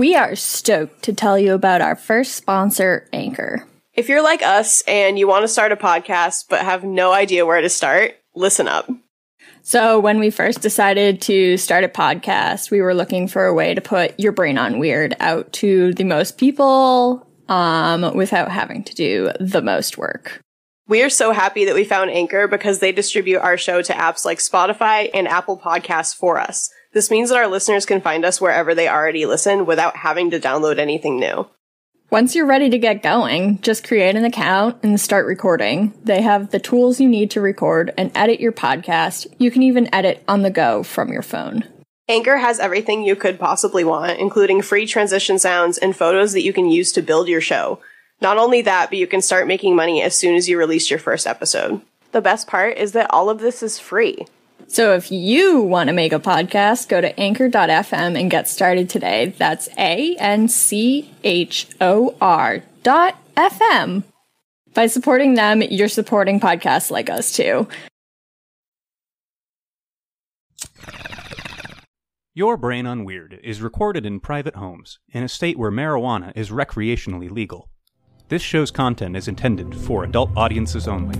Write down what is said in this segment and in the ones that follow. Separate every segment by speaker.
Speaker 1: We are stoked to tell you about our first sponsor, Anchor.
Speaker 2: If you're like us and you want to start a podcast but have no idea where to start, listen up.
Speaker 1: So, when we first decided to start a podcast, we were looking for a way to put your brain on weird out to the most people um, without having to do the most work.
Speaker 2: We are so happy that we found Anchor because they distribute our show to apps like Spotify and Apple Podcasts for us. This means that our listeners can find us wherever they already listen without having to download anything new.
Speaker 1: Once you're ready to get going, just create an account and start recording. They have the tools you need to record and edit your podcast. You can even edit on the go from your phone.
Speaker 2: Anchor has everything you could possibly want, including free transition sounds and photos that you can use to build your show. Not only that, but you can start making money as soon as you release your first episode. The best part is that all of this is free.
Speaker 1: So if you want to make a podcast, go to anchor.fm and get started today. That's A N C H O R dot FM. By supporting them, you're supporting podcasts like us too.
Speaker 3: Your Brain on Weird is recorded in private homes in a state where marijuana is recreationally legal. This show's content is intended for adult audiences only.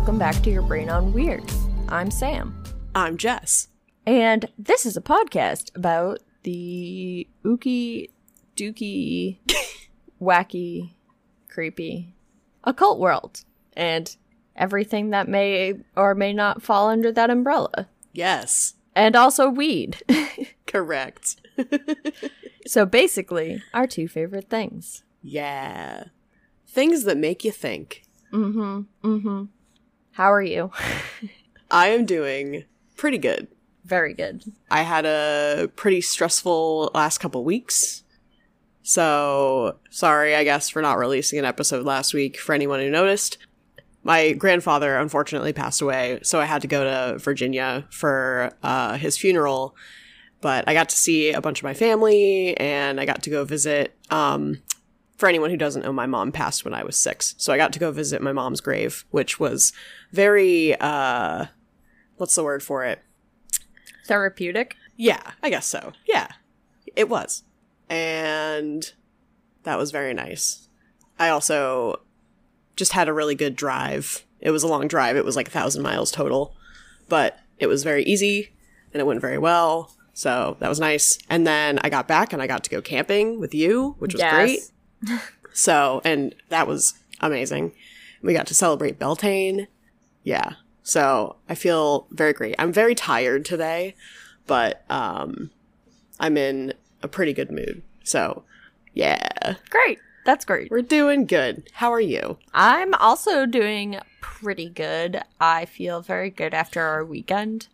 Speaker 1: Welcome back to Your Brain on Weird. I'm Sam.
Speaker 2: I'm Jess.
Speaker 1: And this is a podcast about the ooky, dooky, wacky, creepy occult world and everything that may or may not fall under that umbrella.
Speaker 2: Yes,
Speaker 1: And also weed.
Speaker 2: correct.
Speaker 1: so basically, our two favorite things.
Speaker 2: Yeah. Things that make you think.
Speaker 1: Mm hmm. Mm hmm. How are you?
Speaker 2: I am doing pretty good.
Speaker 1: Very good.
Speaker 2: I had a pretty stressful last couple weeks. So, sorry, I guess, for not releasing an episode last week for anyone who noticed. My grandfather unfortunately passed away, so I had to go to Virginia for uh, his funeral. But I got to see a bunch of my family and I got to go visit. Um, for anyone who doesn't know, my mom passed when I was six. So I got to go visit my mom's grave, which was very, uh, what's the word for it?
Speaker 1: Therapeutic.
Speaker 2: Yeah, I guess so. Yeah, it was. And that was very nice. I also just had a really good drive. It was a long drive. It was like a thousand miles total, but it was very easy and it went very well. So that was nice. And then I got back and I got to go camping with you, which was
Speaker 1: Yes.
Speaker 2: great. So, and that was amazing. We got to celebrate Beltane. Yeah. So I feel very great. I'm very tired today, but um I'm in a pretty good mood. So, yeah.
Speaker 1: Great. That's great.
Speaker 2: We're doing good. How are you?
Speaker 1: I'm also doing pretty good. I feel very good after our weekend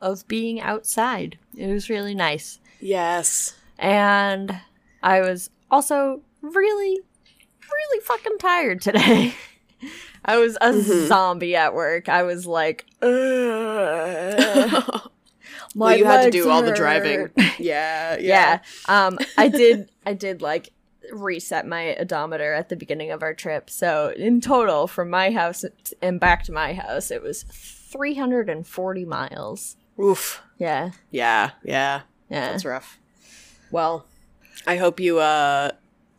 Speaker 1: of being outside. It was really nice.
Speaker 2: Yes.
Speaker 1: And I was also really, really fucking tired today. I was a zombie at work. I was like, "Ugh, my
Speaker 2: well, you had to do all the
Speaker 1: hurt."
Speaker 2: driving. Yeah,
Speaker 1: yeah. Um, I did. I did like reset my odometer at the beginning of our trip. So in total, from my house and back to my house, it was 340 miles.
Speaker 2: Oof.
Speaker 1: Yeah,
Speaker 2: Yeah, yeah.
Speaker 1: yeah.
Speaker 2: That's rough. Well, I hope you uh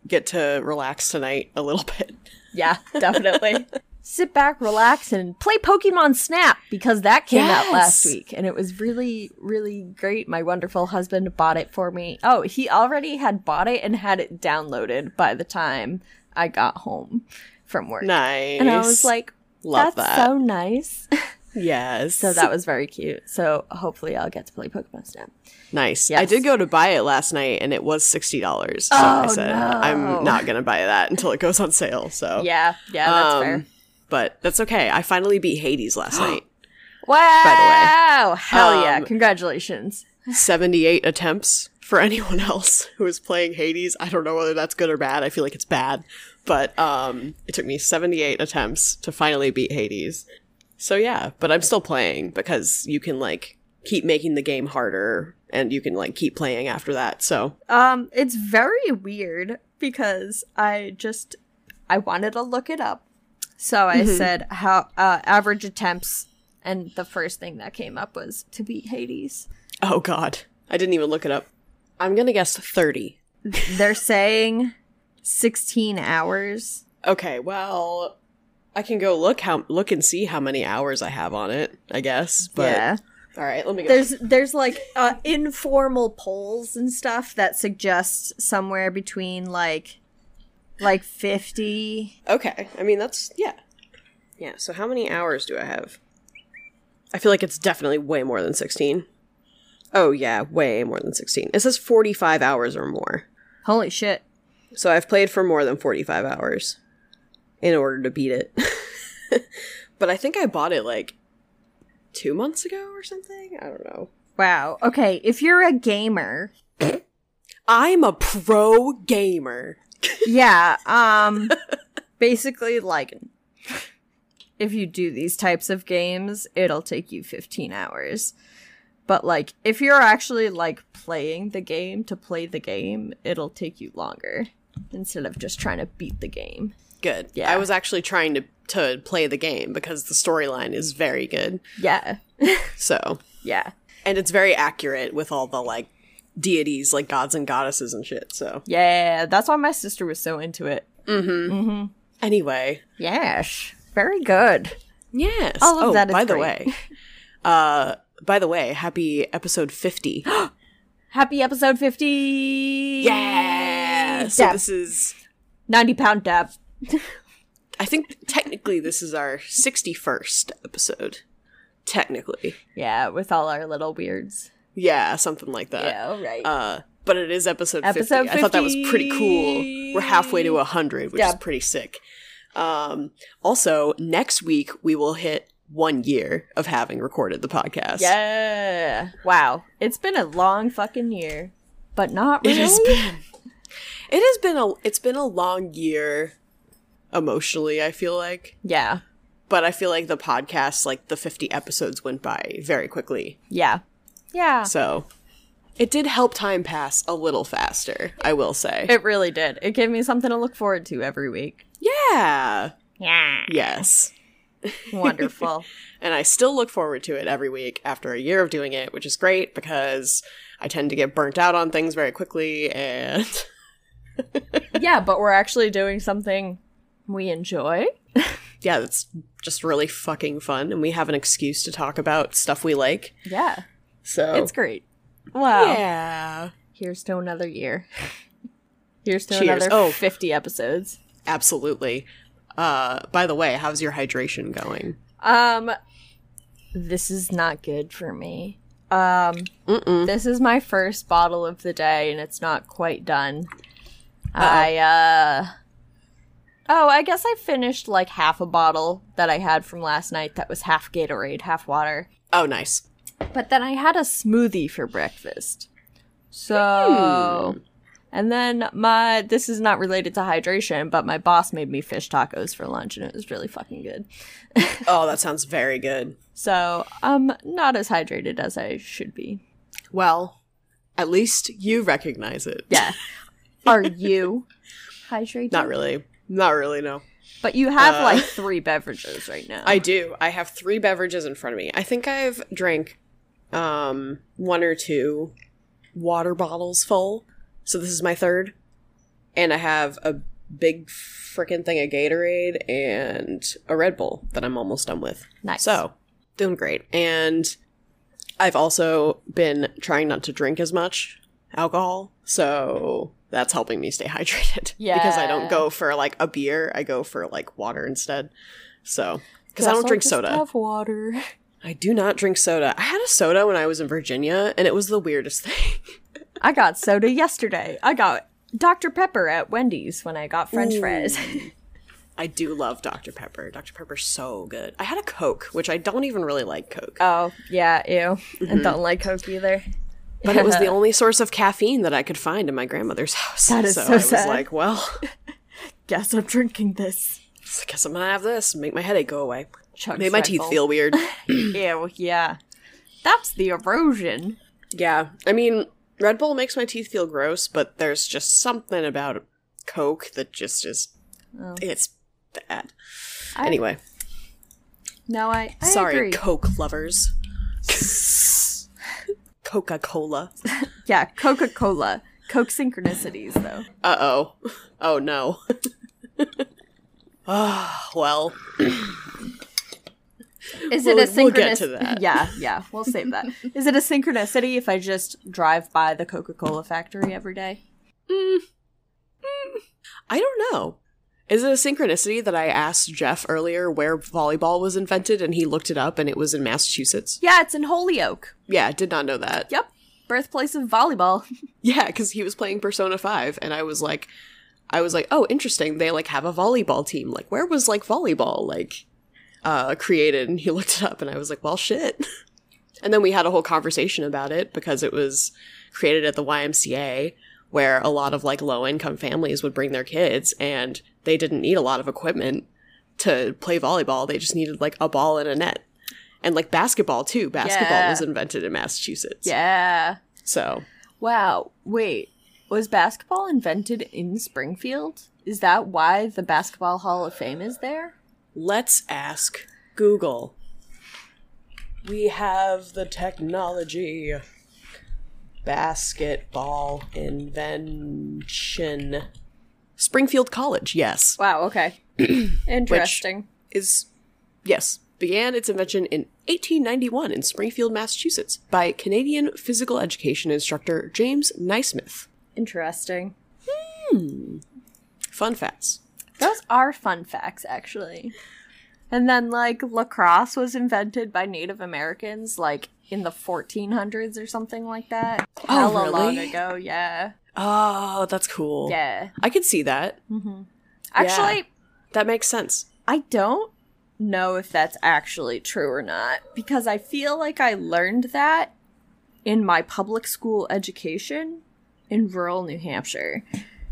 Speaker 2: get to relax tonight a little bit.
Speaker 1: Yeah, definitely. Sit back, relax, and play Pokemon Snap because that came out last week and it was really, really great. My wonderful husband bought it for me. Oh, he already had bought it and had it downloaded by the time I got home from work.
Speaker 2: Nice.
Speaker 1: And I was like,
Speaker 2: Love
Speaker 1: that's
Speaker 2: that.
Speaker 1: so nice.
Speaker 2: yes.
Speaker 1: so that was very cute. So hopefully I'll get to play Pokemon Snap.
Speaker 2: nice.
Speaker 1: Yes.
Speaker 2: I did go to buy it last night and it was $60. So I
Speaker 1: Oh,
Speaker 2: said
Speaker 1: no.
Speaker 2: I'm not going to buy that until it goes on sale. So
Speaker 1: Yeah, yeah, that's
Speaker 2: Um,
Speaker 1: fair.
Speaker 2: But that's okay. I finally beat Hades last night.
Speaker 1: Wow! Hell yeah!
Speaker 2: Um,
Speaker 1: Congratulations.
Speaker 2: 78 attempts for anyone else who is playing Hades. I don't know whether that's good or bad. I feel like it's bad. But um, it took me 78 attempts to finally beat Hades. So yeah, but I'm still playing because you can like keep making the game harder and you can like keep playing after that. So
Speaker 1: Um, it's very weird because I just I wanted to look it up. So I said how uh, average attempts and the first thing that came up was to beat Hades.
Speaker 2: oh god, I didn't even look it up. I'm gonna guess 30.
Speaker 1: They're saying 16 hours.
Speaker 2: Okay, well, I can go look how look and see how many hours I have on it. I guess, but
Speaker 1: yeah.
Speaker 2: all right, let me go.
Speaker 1: There's there's like uh, informal polls and stuff that suggest somewhere between like like 50
Speaker 2: Okay, I mean that's yeah, yeah. So how many hours do I have? I feel like it's definitely way more than 16. Oh yeah, way more than 16. It says 45 hours or more.
Speaker 1: Holy shit.
Speaker 2: So I've played for more than 45 hours in order to beat it. but I think I bought it like two months ago or something. I don't know.
Speaker 1: Wow. Okay, if you're a gamer,
Speaker 2: I'm a pro gamer.
Speaker 1: yeah, um basically like if you do these types of games, it'll take you 15 hours. But like if you're actually like playing the game to play the game, it'll take you longer instead of just trying to beat the game.
Speaker 2: Good.
Speaker 1: Yeah.
Speaker 2: I was actually trying to to play the game because the storyline is very good.
Speaker 1: Yeah.
Speaker 2: So,
Speaker 1: Yeah.
Speaker 2: and it's very accurate with all the like deities, like gods and goddesses and shit. So,
Speaker 1: Yeah, that's why my sister was so into it. Mm hmm.
Speaker 2: Anyway,
Speaker 1: Yes. Very good.
Speaker 2: yes.
Speaker 1: All of
Speaker 2: oh,
Speaker 1: that is
Speaker 2: by the way, uh, by the way, happy episode fifty.
Speaker 1: Happy episode 50.
Speaker 2: yeah. So
Speaker 1: Dab.
Speaker 2: this is
Speaker 1: 90 pound dab.
Speaker 2: I think technically this is our 61st episode. Technically.
Speaker 1: Yeah, with all our little weirds.
Speaker 2: Yeah, something like that.
Speaker 1: Yeah, right.
Speaker 2: Uh but it is episode,
Speaker 1: Episode
Speaker 2: 50. I thought that was pretty cool. We're halfway to 100, which is pretty sick. Um also, next week we will hit 1 year of having recorded the podcast.
Speaker 1: yeah. Wow. It's been a long fucking year. But not
Speaker 2: It
Speaker 1: really.
Speaker 2: has been It has been a it's been a long year emotionally, I feel like.
Speaker 1: Yeah.
Speaker 2: But I feel like the podcast like the 50 episodes went by very quickly.
Speaker 1: Yeah. Yeah.
Speaker 2: So it did help time pass a little faster, I will say.
Speaker 1: It really did. It gave me something to look forward to every week.
Speaker 2: yeah.
Speaker 1: Yeah.
Speaker 2: Yes.
Speaker 1: Wonderful.
Speaker 2: And I still look forward to it every week after a year of doing it, which is great because I tend to get burnt out on things very quickly and
Speaker 1: yeah, but we're actually doing something we enjoy.
Speaker 2: yeah, it's just really fucking fun and we have an excuse to talk about stuff we like.
Speaker 1: Yeah.
Speaker 2: So
Speaker 1: It's great. Wow.
Speaker 2: Yeah.
Speaker 1: Here's to another year. Here's to
Speaker 2: Cheers.
Speaker 1: another
Speaker 2: Oh.
Speaker 1: 50 episodes.
Speaker 2: Absolutely. Uh by the way, how's your hydration going?
Speaker 1: Um this is not good for me. Um
Speaker 2: Mm-mm.
Speaker 1: this is my first bottle of the day and it's not quite done. I uh Oh, I guess I finished like half a bottle that I had from last night that was half Gatorade, half water.
Speaker 2: Oh, nice.
Speaker 1: But then I had a smoothie for breakfast. So and then my this is not related to hydration, but my boss made me fish tacos for lunch and it was really fucking good.
Speaker 2: Oh, that sounds very good.
Speaker 1: So I'm not as hydrated as I should be.
Speaker 2: Well, at least you recognize it.
Speaker 1: Yeah. Are you hydrated?
Speaker 2: Not really. Not really, no.
Speaker 1: But you have
Speaker 2: Uh,
Speaker 1: like three beverages right now.
Speaker 2: I do. I have three beverages in front of me. I think I've drank um one or two water bottles full. So this is my third. And I have a big freaking thing of Gatorade and a Red Bull that I'm almost done with.
Speaker 1: Nice.
Speaker 2: So, doing great. And I've also been trying not to drink as much alcohol. So that's helping me stay hydrated. Yeah, Because I don't go for like a beer, I go for like water instead. So, because I don't drink soda.
Speaker 1: Have water.
Speaker 2: I do not drink soda. I had a soda when I was in Virginia, and it was the weirdest thing.
Speaker 1: I got soda yesterday. I got Dr. Pepper at Wendy's when I got French fries.
Speaker 2: I do love Dr. Pepper. Dr. Pepper's so good. I had a Coke, which I don't even really like Coke.
Speaker 1: oh, yeah, ew. I don't like Coke either.
Speaker 2: Mm-hmm. but it was the only source of caffeine that I could find in my grandmother's house.
Speaker 1: That is
Speaker 2: so,
Speaker 1: so
Speaker 2: I was
Speaker 1: sad.
Speaker 2: like, well,
Speaker 1: Guess I'm drinking this.
Speaker 2: I guess I'm gonna have this, make my headache go away.
Speaker 1: chugs
Speaker 2: Made my teeth feel weird.
Speaker 1: Ew, yeah. That's the erosion.
Speaker 2: yeah. I mean, Red Bull makes my teeth feel gross, but there's just something about Coke that just is.
Speaker 1: Oh.
Speaker 2: It's bad.
Speaker 1: I-
Speaker 2: anyway,
Speaker 1: No, I, I
Speaker 2: sorry,
Speaker 1: agree.
Speaker 2: Coke lovers. Coca Cola.
Speaker 1: yeah, Coca Cola. Coke synchronicities, though.
Speaker 2: Uh oh. Oh no. Ah, well.
Speaker 1: Is
Speaker 2: We'll-
Speaker 1: it a synchronicity?
Speaker 2: we'll get to that.
Speaker 1: Yeah, yeah, we'll save that. Is it a synchronicity if I just drive by the Coca Cola factory every day? Mm. Mm.
Speaker 2: I don't know. Is it a synchronicity that I asked Jeff earlier where volleyball was invented and he looked it up and it was in Massachusetts?
Speaker 1: Yeah, it's in Holyoke.
Speaker 2: Yeah, I did not know that.
Speaker 1: Yep, birthplace of volleyball.
Speaker 2: Yeah, because he was playing Persona 5 and I was like, I was like, oh, interesting. They like have a volleyball team. Like, where was like volleyball like uh created? And he looked it up and I was like, well, shit. And then we had a whole conversation about it because it was created at the YMCA where a lot of like low income families would bring their kids and they didn't need a lot of equipment to play volleyball. They just needed like a ball and a net. And like basketball too. Basketball
Speaker 1: Yeah.
Speaker 2: was invented in Massachusetts.
Speaker 1: yeah.
Speaker 2: So
Speaker 1: Wow. Wait, was basketball invented in Springfield? Is that why the Basketball Hall of Fame is there?
Speaker 2: Let's ask Google. We have the technology. Basketball invention. Springfield College, yes.
Speaker 1: Wow. Okay. Interesting.
Speaker 2: Is yes, began its invention in 1891 in Springfield, Massachusetts by Canadian physical education instructor James Naismith.
Speaker 1: Interesting. Hmm.
Speaker 2: Fun facts.
Speaker 1: Those are fun facts, actually. And then, like, lacrosse was invented by Native Americans, like, in the 1400s or something like that.
Speaker 2: Oh,
Speaker 1: Hella long
Speaker 2: really?
Speaker 1: ago, yeah.
Speaker 2: Oh, that's cool.
Speaker 1: Yeah.
Speaker 2: I could see that. Mm-hmm.
Speaker 1: Actually,
Speaker 2: That makes sense.
Speaker 1: I don't know if that's actually true or not because I feel like I learned that in my public school education in rural New Hampshire.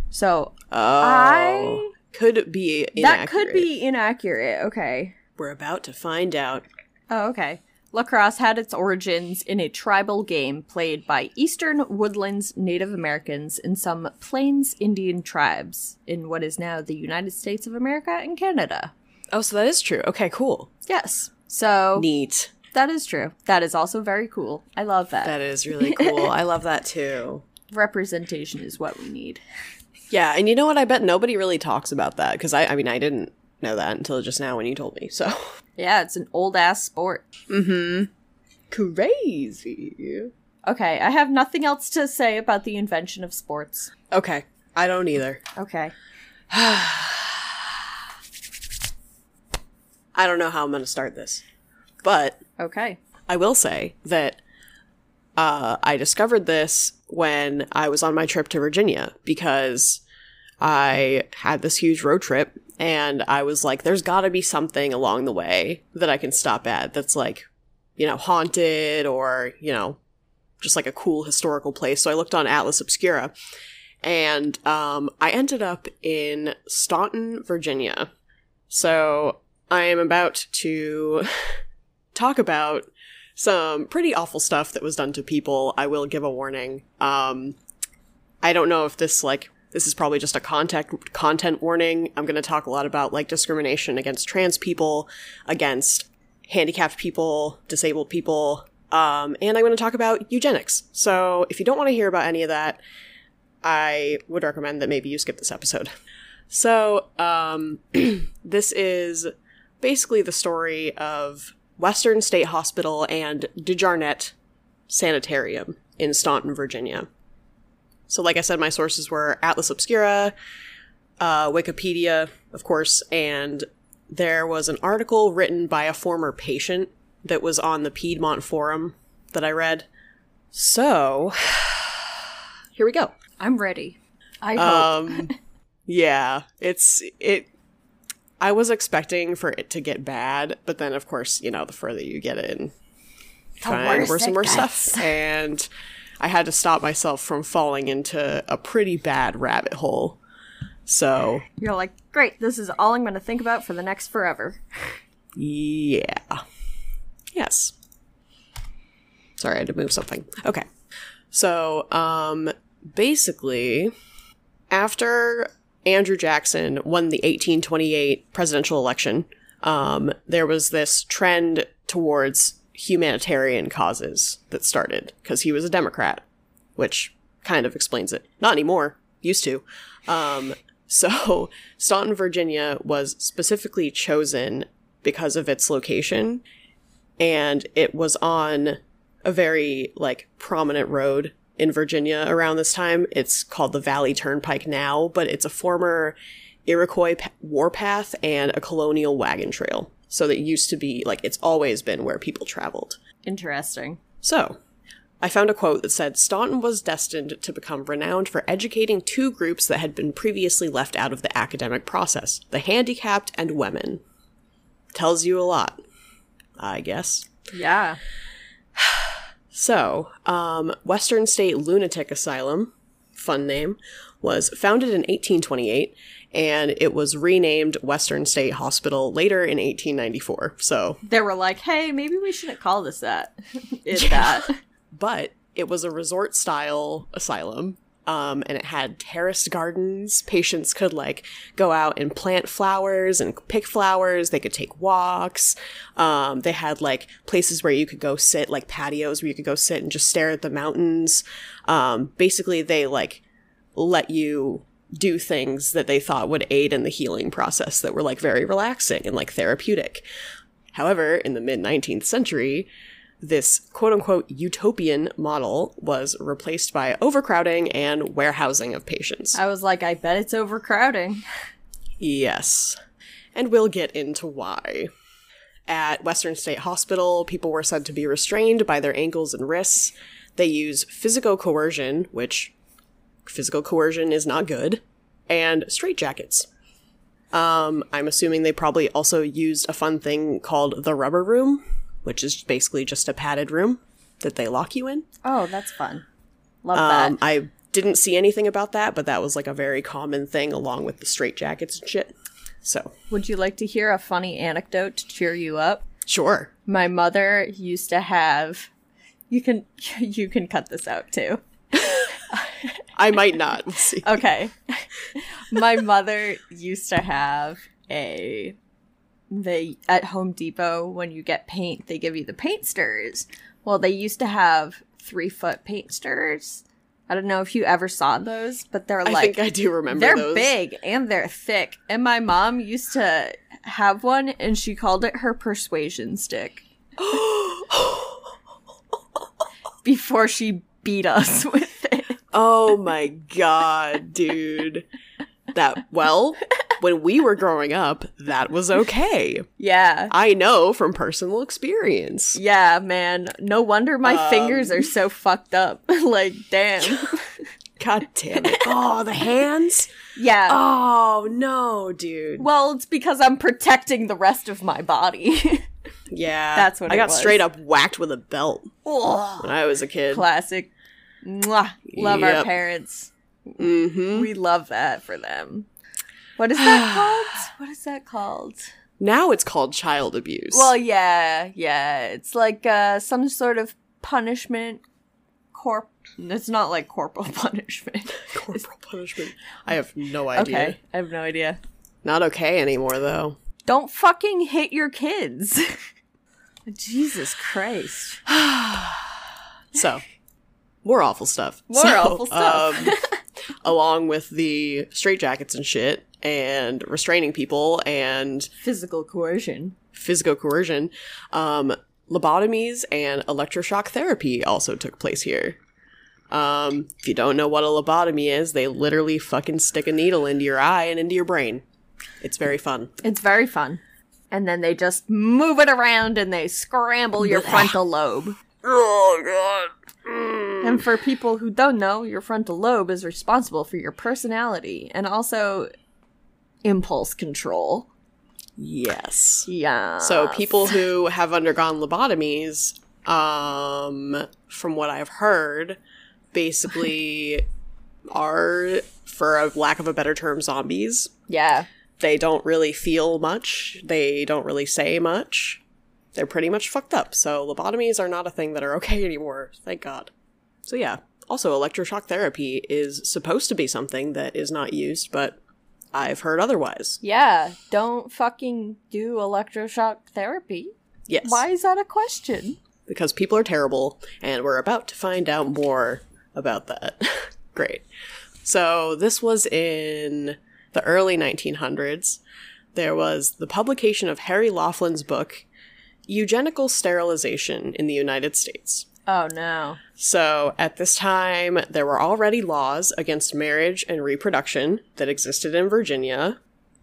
Speaker 1: So
Speaker 2: Oh,
Speaker 1: I-
Speaker 2: could be inaccurate.
Speaker 1: that could be inaccurate. Okay.
Speaker 2: We're about to find out.
Speaker 1: Oh, okay. Lacrosse had its origins in a tribal game played by Eastern Woodlands Native Americans and some Plains Indian tribes in what is now the United States of America and Canada.
Speaker 2: Oh, so that is true. Okay, cool.
Speaker 1: Yes. So
Speaker 2: Neat.
Speaker 1: that is true. That is also very cool. I love that.
Speaker 2: That is really cool. I love that too.
Speaker 1: Representation is what we need.
Speaker 2: Yeah, and you know what? I bet nobody really talks about that because I, I mean, I didn't know that until just now when you told me. So
Speaker 1: Yeah, it's an old ass sport. Mm-hmm.
Speaker 2: Crazy.
Speaker 1: Okay, I have nothing else to say about the invention of sports.
Speaker 2: Okay, I don't either.
Speaker 1: Okay.
Speaker 2: I don't know how I'm going to start this, but
Speaker 1: Okay.
Speaker 2: I will say that uh, I discovered this when I was on my trip to Virginia because I had this huge road trip and I was like, there's got to be something along the way that I can stop at that's like, you know, haunted or, you know, just like a cool historical place. So I looked on Atlas Obscura and um, I ended up in Staunton, Virginia. So I am about to talk about some pretty awful stuff that was done to people. I will give a warning. Um, I don't know if this like this is probably just a content content warning. I'm going to talk a lot about like discrimination against trans people, against handicapped people, disabled people, um, and I'm going to talk about eugenics. So if you don't want to hear about any of that, I would recommend that maybe you skip this episode. So um, this is basically the story of Western State Hospital and DeJarnette Sanitarium in Staunton, Virginia. So, like I said, my sources were Atlas Obscura, uh, Wikipedia, of course, and there was an article written by a former patient that was on the Piedmont Forum that I read. So, here we go.
Speaker 1: I'm ready. I hope.
Speaker 2: Um, yeah, it's it. I was expecting for it to get bad, but then of course, you know, the further you get in, find
Speaker 1: worse
Speaker 2: worse and worse
Speaker 1: gets.
Speaker 2: stuff, and I had to stop myself from falling into a pretty bad rabbit hole. So
Speaker 1: You're like, great, this is all I'm going to think about for the next forever.
Speaker 2: Yeah. Yes. Sorry, I had to move something. Okay. So, um, basically, after Andrew Jackson won the 1828 presidential election, um, there was this trend towards humanitarian causes that started because he was a Democrat, which kind of explains it. Not anymore. Used to. Um, so, Staunton, Virginia was specifically chosen because of its location, and it was on a very like prominent road in Virginia around this time. It's called the Valley Turnpike now, but it's a former Iroquois pa- warpath and a colonial wagon trail. So that used to be like it's always been where people traveled.
Speaker 1: Interesting.
Speaker 2: So, I found a quote that said Staunton was destined to become renowned for educating two groups that had been previously left out of the academic process the handicapped and women. Tells you a lot, I guess.
Speaker 1: Yeah.
Speaker 2: So, um, Western State Lunatic Asylum, fun name, was founded in 1828 and it was renamed Western State Hospital later in 1894. So,
Speaker 1: They were like, hey, maybe we shouldn't call this that. It's that.
Speaker 2: but it was a resort style asylum. Um, and it had terraced gardens. Patients could like go out and plant flowers and pick flowers. They could take walks. Um, they had like places where you could go sit, like patios where you could go sit and just stare at the mountains. Um, basically, they like let you do things that they thought would aid in the healing process that were like very relaxing and like therapeutic. However, in the mid 19th century, this quote unquote utopian model was replaced by overcrowding and warehousing of patients.
Speaker 1: I was like, I bet it's overcrowding.
Speaker 2: Yes. And we'll get into why. At Western State Hospital, people were said to be restrained by their ankles and wrists. They use physical coercion, which physical coercion is not good, and straitjackets. Um, I'm assuming they probably also used a fun thing called the rubber room, which is basically just a padded room that they lock you in.
Speaker 1: Oh, that's fun. Love
Speaker 2: Um,
Speaker 1: that.
Speaker 2: I didn't see anything about that, but that was like a very common thing along with the straitjackets and shit. So,
Speaker 1: Would you like to hear a funny anecdote to cheer you up?
Speaker 2: sure.
Speaker 1: My mother used to have. You can you can cut this out too.
Speaker 2: I might not. We'll see.
Speaker 1: Okay. My mother used to have a they at Home Depot when you get paint, they give you the paint stirrers. Well, they used to have three foot paint stirrers. I don't know if you ever saw those, but they're like I
Speaker 2: think I do remember
Speaker 1: they're
Speaker 2: those.
Speaker 1: big and they're thick. And my mom used to have one and she called it her persuasion stick. Before she beat us with it.
Speaker 2: Oh my god, dude. That well, when we were growing up, that was okay.
Speaker 1: Yeah.
Speaker 2: I know from personal experience.
Speaker 1: Yeah, man. No wonder my
Speaker 2: Um,
Speaker 1: fingers are so fucked up. like, damn.
Speaker 2: God damn it. Oh, the hands?
Speaker 1: yeah.
Speaker 2: Oh no, dude.
Speaker 1: well, it's because I'm protecting the rest of my body.
Speaker 2: Yeah.
Speaker 1: That's what
Speaker 2: I got
Speaker 1: was.
Speaker 2: straight up whacked with a belt
Speaker 1: Ugh.
Speaker 2: when I was a kid.
Speaker 1: Classic. Mwah. Love our parents.
Speaker 2: Mm-hmm.
Speaker 1: We love that for them. What is that called? What is that called?
Speaker 2: Now it's called child abuse.
Speaker 1: Well, yeah, yeah. It's like uh, some sort of punishment. Corp. It's not like corporal punishment.
Speaker 2: corporal punishment. I have no idea.
Speaker 1: Okay, I have no idea.
Speaker 2: Not okay anymore though.
Speaker 1: Don't fucking hit your kids. Jesus Christ.
Speaker 2: So, more awful stuff.
Speaker 1: More
Speaker 2: So,
Speaker 1: awful stuff.
Speaker 2: um, along with the straitjackets and shit, and restraining people and
Speaker 1: Physical coercion.
Speaker 2: physical coercion, um, lobotomies and electroshock therapy also took place here. Um, if you don't know what a lobotomy is, they literally fucking stick a needle into your eye and into your brain. It's very fun.
Speaker 1: It's very fun. And then they just move it around and they scramble your frontal lobe.
Speaker 2: Oh god.
Speaker 1: And for people who don't know, your frontal lobe is responsible for your personality and also impulse control.
Speaker 2: Yes.
Speaker 1: Yeah.
Speaker 2: So people who have undergone lobotomies, um, from what I've heard, basically are, for a lack of a better term, zombies.
Speaker 1: Yeah.
Speaker 2: They don't really feel much. They don't really say much. They're pretty much fucked up. So lobotomies are not a thing that are okay anymore. Thank God. So yeah. Also, electroshock therapy is supposed to be something that is not used, but I've heard otherwise.
Speaker 1: Yeah, don't fucking do electroshock therapy.
Speaker 2: Yes.
Speaker 1: Why is that a question?
Speaker 2: Because people are terrible, and we're about to find out more about that. Great. So, this was in the early 1900s. There was the publication of Harry Laughlin's book, Eugenical Sterilization in the United States.
Speaker 1: Oh no.
Speaker 2: So, at this time, there were already laws against marriage and reproduction that existed in Virginia,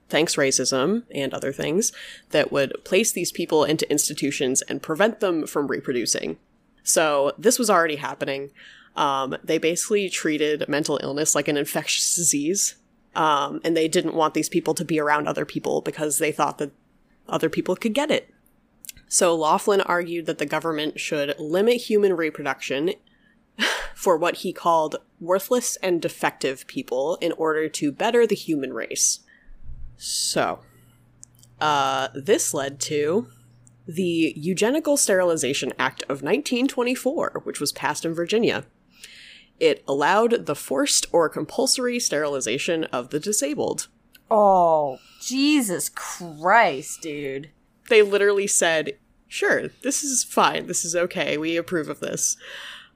Speaker 2: thanks racism and other things, that would place these people into institutions and prevent them from reproducing. So, this was already happening. Um, they basically treated mental illness like an infectious disease. Um, and they didn't want these people to be around other people because they thought that other people could get it. So Laughlin argued that the government should limit human reproduction for what he called worthless and defective people in order to better the human race. So, uh, this led to the Eugenical Sterilization Act of 1924, which was passed in Virginia. It allowed the forced or compulsory sterilization of the disabled.
Speaker 1: Oh, Jesus Christ, dude.
Speaker 2: They literally said, sure, this is fine, this is okay, we approve of this.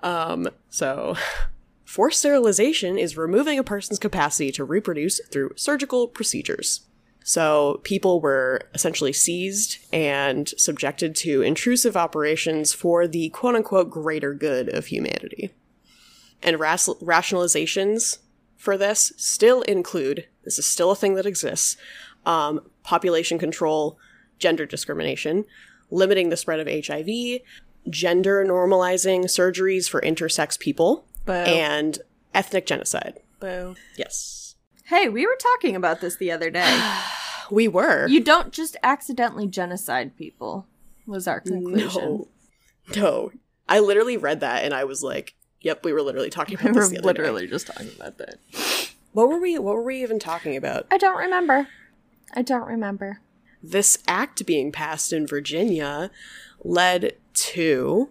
Speaker 2: Um, so, forced sterilization is removing a person's capacity to reproduce through surgical procedures. So, people were essentially seized and subjected to intrusive operations for the quote unquote greater good of humanity. And ras- rationalizations for this still include this is still a thing that exists um, population control, gender discrimination, limiting the spread of HIV, gender normalizing surgeries for intersex people,
Speaker 1: Boo.
Speaker 2: and ethnic genocide.
Speaker 1: Boo.
Speaker 2: Yes.
Speaker 1: Hey, we were talking about this the other day.
Speaker 2: We were.
Speaker 1: you don't just accidentally genocide people, was our conclusion.
Speaker 2: No. No. I literally read that and I was like, yep, we were literally talking about
Speaker 1: were
Speaker 2: this the other day.
Speaker 1: literally just talking about that.
Speaker 2: What were we what were we even talking about?
Speaker 1: I don't remember. I don't remember.
Speaker 2: This act being passed in Virginia led to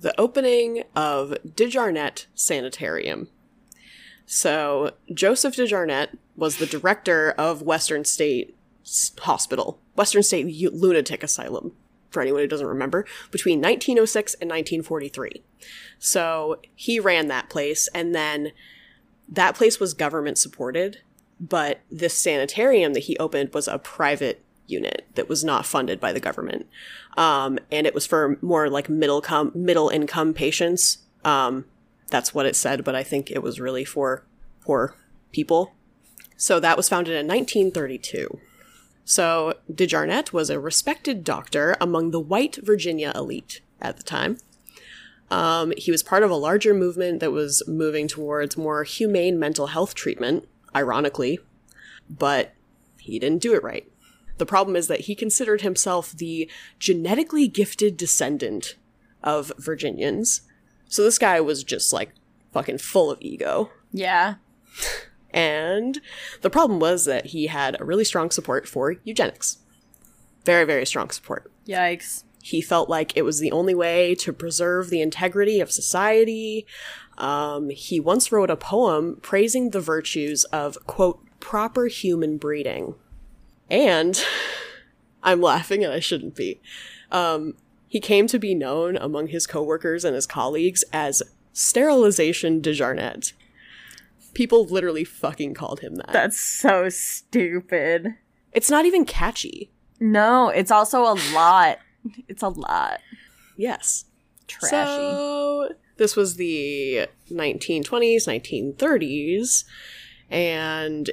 Speaker 2: the opening of DeJarnette Sanitarium. So, Joseph DeJarnette was the director of Western State Hospital, Western State Lunatic Asylum, for anyone who doesn't remember, between 1906 and 1943. So, he ran that place, and then that place was government supported, but this sanitarium that he opened was a private unit that was not funded by the government. Um, and it was for more like middle com- middle income patients. Um, that's what it said, but I think it was really for poor people. So that was founded in 1932. So DeJarnette was a respected doctor among the white Virginia elite at the time. Um, he was part of a larger movement that was moving towards more humane mental health treatment, ironically, but he didn't do it right. The problem is that he considered himself the genetically gifted descendant of Virginians. So this guy was just like fucking full of ego.
Speaker 1: Yeah.
Speaker 2: And the problem was that he had a really strong support for eugenics. Very, very strong support.
Speaker 1: Yikes.
Speaker 2: He felt like it was the only way to preserve the integrity of society. Um, he once wrote a poem praising the virtues of, quote, proper human breeding. And I'm laughing and I shouldn't be. Um, he came to be known among his coworkers and his colleagues as Sterilization DeJarnette. People literally fucking called him that.
Speaker 1: That's so stupid.
Speaker 2: it's not even catchy.
Speaker 1: No, it's also a lot. It's a lot.
Speaker 2: Yes.
Speaker 1: Trashy.
Speaker 2: So this was the 1920s, 1930s, and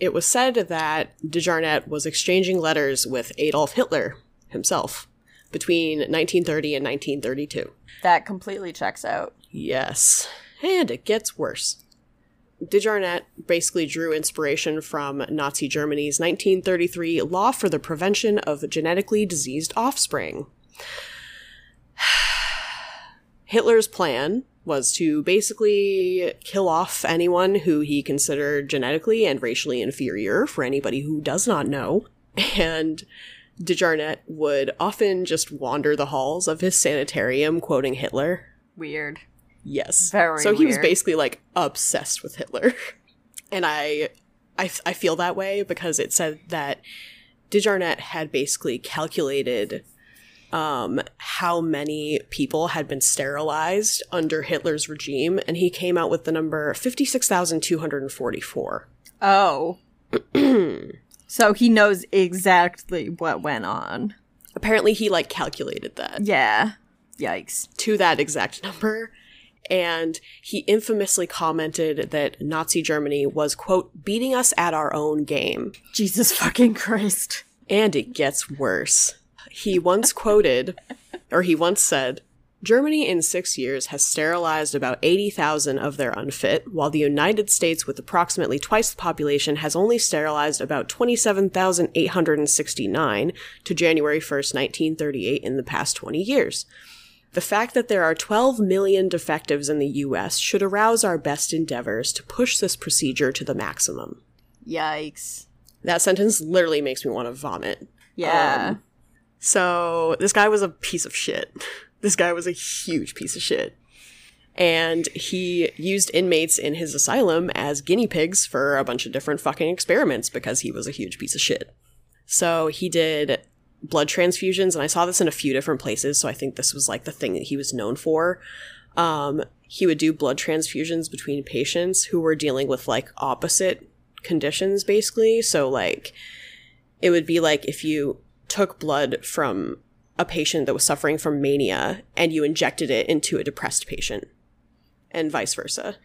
Speaker 2: it was said that DeJarnette was exchanging letters with Adolf Hitler himself between 1930 and 1932.
Speaker 1: that completely checks out.
Speaker 2: Yes. And it gets worse. DeJarnette basically drew inspiration from Nazi Germany's 1933 Law for the Prevention of Genetically Diseased Offspring. Hitler's plan was to basically kill off anyone who he considered genetically and racially inferior for anybody who does not know. And DeJarnette would often just wander the halls of his sanitarium quoting Hitler.
Speaker 1: Weird.
Speaker 2: Yes.
Speaker 1: Very
Speaker 2: So he was basically like obsessed with Hitler. and I, I I feel that way because it said that DeJarnette had basically calculated um how many people had been sterilized under Hitler's regime and he came out with the number 56,244.
Speaker 1: Oh. so he knows exactly what went on.
Speaker 2: Apparently he like calculated that.
Speaker 1: Yeah. Yikes.
Speaker 2: to that exact number. And he infamously commented that Nazi Germany was, quote, beating us at our own game.
Speaker 1: Jesus fucking Christ.
Speaker 2: And it gets worse. He once quoted, or he once said, Germany in six years has sterilized about 80,000 of their unfit, while the United States, with approximately twice the population, has only sterilized about 27,869 to January 1st, 1938 in the past 20 years. The fact that there are 12 million defectives in the US should arouse our best endeavors to push this procedure to the maximum.
Speaker 1: Yikes.
Speaker 2: That sentence literally makes me want to vomit.
Speaker 1: Yeah.
Speaker 2: Um, So this guy was a piece of shit. This guy was a huge piece of shit. And he used inmates in his asylum as guinea pigs for a bunch of different fucking experiments because he was a huge piece of shit. So he did blood transfusions, and I saw this in a few different places, so I think this was like the thing that he was known for. Um, he would do blood transfusions between patients who were dealing with like opposite conditions, basically. So, like, it would be like if you took blood from a patient that was suffering from mania and you injected it into a depressed patient and vice versa.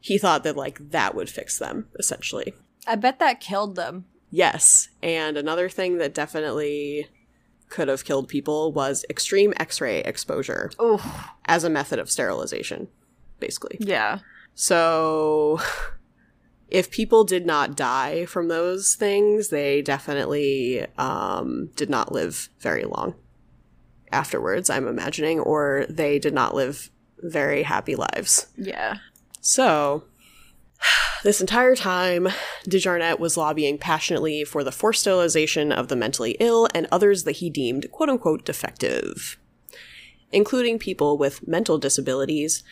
Speaker 2: He thought that like that would fix them essentially.
Speaker 1: I bet that killed them.
Speaker 2: Yes, and another thing that definitely could have killed people was extreme x-ray exposure
Speaker 1: Oh.
Speaker 2: as a method of sterilization basically.
Speaker 1: Yeah.
Speaker 2: So if people did not die from those things, they definitely um, did not live very long afterwards, I'm imagining, or they did not live very happy lives.
Speaker 1: Yeah.
Speaker 2: So, this entire time, DeJarnette was lobbying passionately for the forced sterilization of the mentally ill and others that he deemed quote unquote defective, including people with mental disabilities,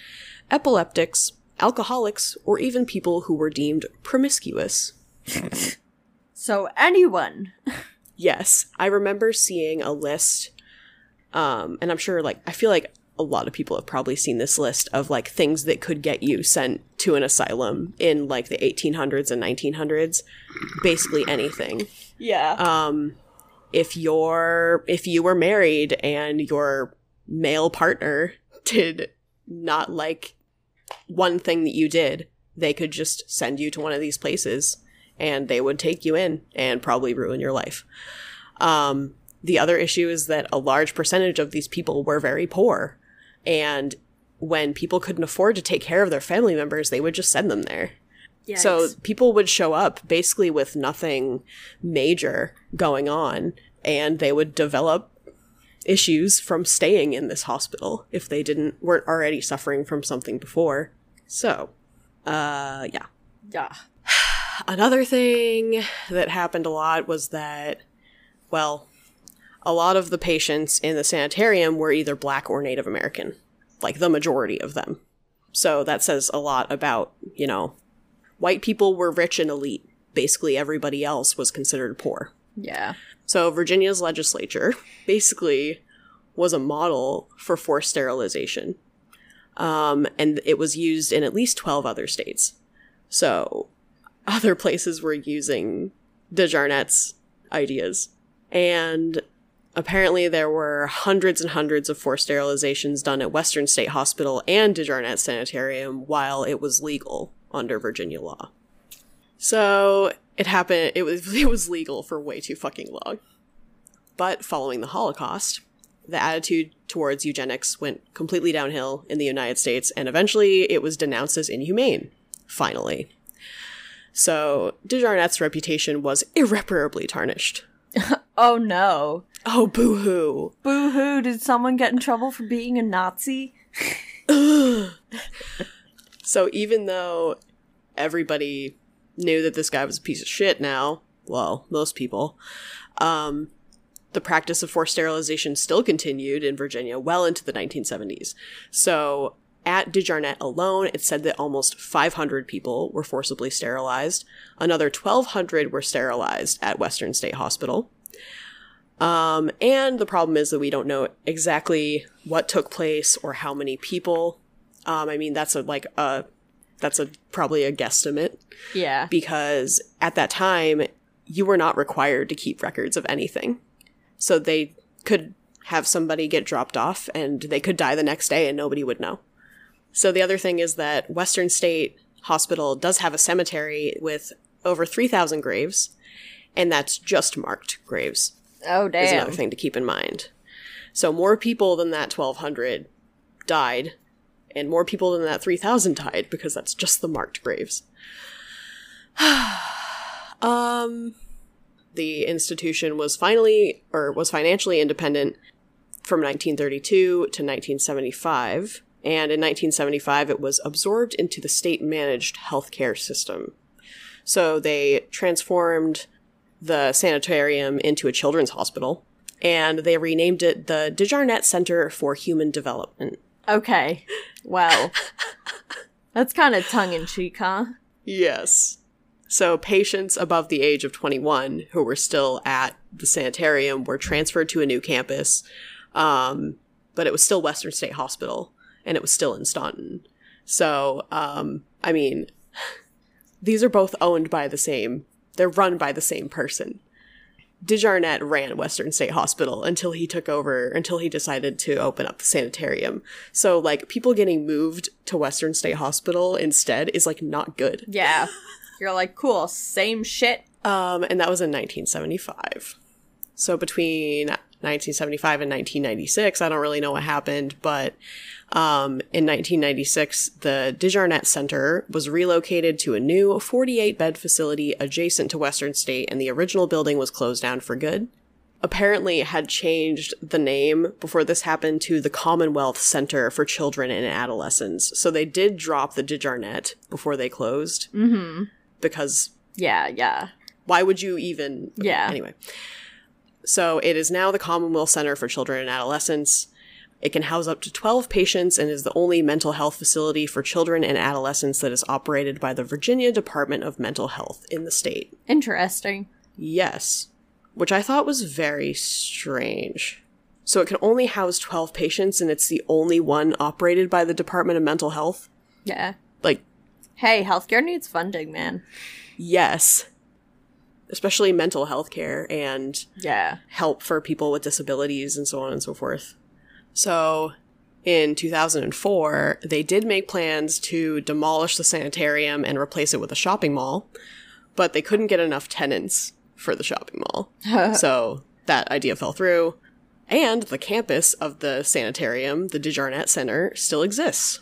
Speaker 2: epileptics, alcoholics, or even people who were deemed promiscuous.
Speaker 1: So anyone.
Speaker 2: Yes, I remember seeing a list, um, and I'm sure, like, I feel like a lot of people have probably seen this list of like things that could get you sent to an asylum in like the 1800s and 1900s. Basically anything.
Speaker 1: Yeah.
Speaker 2: Um, if you're if you were married and your male partner did not like one thing that you did, they could just send you to one of these places and they would take you in and probably ruin your life. Um, the other issue is that a large percentage of these people were very poor. And when people couldn't afford to take care of their family members, they would just send them there. So people would show up basically with nothing major going on, and they would develop issues from staying in this hospital if they didn't weren't already suffering from something before. So, uh, yeah.
Speaker 1: yeah.
Speaker 2: Another thing that happened a lot was that, well, a lot of the patients in the sanitarium were either black or Native American, like the majority of them. So that says a lot about, you know, white people were rich and elite. Basically, everybody else was considered poor.
Speaker 1: Yeah.
Speaker 2: So Virginia's legislature basically was a model for forced sterilization. Um, and it was used in at least 12 other states. So other places were using DeJarnette's ideas. And apparently there were hundreds and hundreds of forced sterilizations done at Western State Hospital and DeJarnette Sanitarium while it was legal under Virginia law. So it happened it was it was legal for way too fucking long. But following the Holocaust, the attitude towards eugenics went completely downhill in the United States, and eventually it was denounced as inhumane. Finally. So DeJarnette's reputation was irreparably tarnished.
Speaker 1: Oh no.
Speaker 2: Oh, boo hoo.
Speaker 1: Boo hoo. Did someone get in trouble for being a Nazi?
Speaker 2: so even though everybody knew that this guy was a piece of shit now, well, most people, um, the practice of forced sterilization still continued in Virginia well into the 1970s. So at DeJarnette alone, it said that almost 500 people were forcibly sterilized. Another 1,200 were sterilized at Western State Hospital. Um, and the problem is that we don't know exactly what took place or how many people. Um, I mean, that's a like a that's a probably a guesstimate
Speaker 1: Yeah.
Speaker 2: because at that time you were not required to keep records of anything. So they could have somebody get dropped off and they could die the next day and nobody would know. So the other thing is that Western State Hospital does have a cemetery with over 3,000 graves, and that's just marked graves.
Speaker 1: oh damn.
Speaker 2: Is another thing to keep in mind. So more people than that 1,200 died, and more people than that 3,000 died because that's just the marked graves. um, the institution was finally, or was financially independent from 1932 to 1975, and in 1975 it was absorbed into the state managed healthcare system. So they transformed the sanitarium into a children's hospital, and they renamed it the DeJarnette Center for Human Development.
Speaker 1: Okay. Well. That's kind of tongue in cheek, huh?
Speaker 2: Yes. So patients above the age of 21 who were still at the sanitarium were transferred to a new campus, um, but it was still Western State Hospital, and it was still in Staunton. So, um, I mean, these are both owned by the same, they're run by the same person. DeJarnette ran Western State Hospital until he took over, until he decided to open up the sanitarium. So, like, people getting moved to Western State Hospital instead is, like, not good.
Speaker 1: Yeah. You're like, cool, same shit.
Speaker 2: Um, and that was in 1975. So between 1975 and 1996, I don't really know what happened, but um, in 1996, the DeJarnette Center was relocated to a new 48 bed facility adjacent to Western State, and the original building was closed down for good. Apparently, it had changed the name before this happened to the Commonwealth Center for Children and Adolescents. So they did drop the DeJarnette before they closed. Mm-hmm. Because
Speaker 1: Yeah, yeah.
Speaker 2: why would you even
Speaker 1: Yeah.
Speaker 2: anyway so it is now the commonwealth center for children and adolescents it can house up to 12 patients and is the only mental health facility for children and adolescents that is operated by the virginia department of mental health in the state
Speaker 1: Interesting.
Speaker 2: yes which i thought was very strange so it can only house 12 patients and it's the only one operated by the department of mental health
Speaker 1: Yeah.
Speaker 2: like
Speaker 1: Hey, healthcare needs funding, man.
Speaker 2: yes especially mental health care and
Speaker 1: Yeah.
Speaker 2: help for people with disabilities and so on and so forth. So, in 2004, they did make plans to demolish the sanitarium and replace it with a shopping mall, but they couldn't get enough tenants for the shopping mall. so, that idea fell through. And the campus of the sanitarium, the DeJarnette Center, still exists.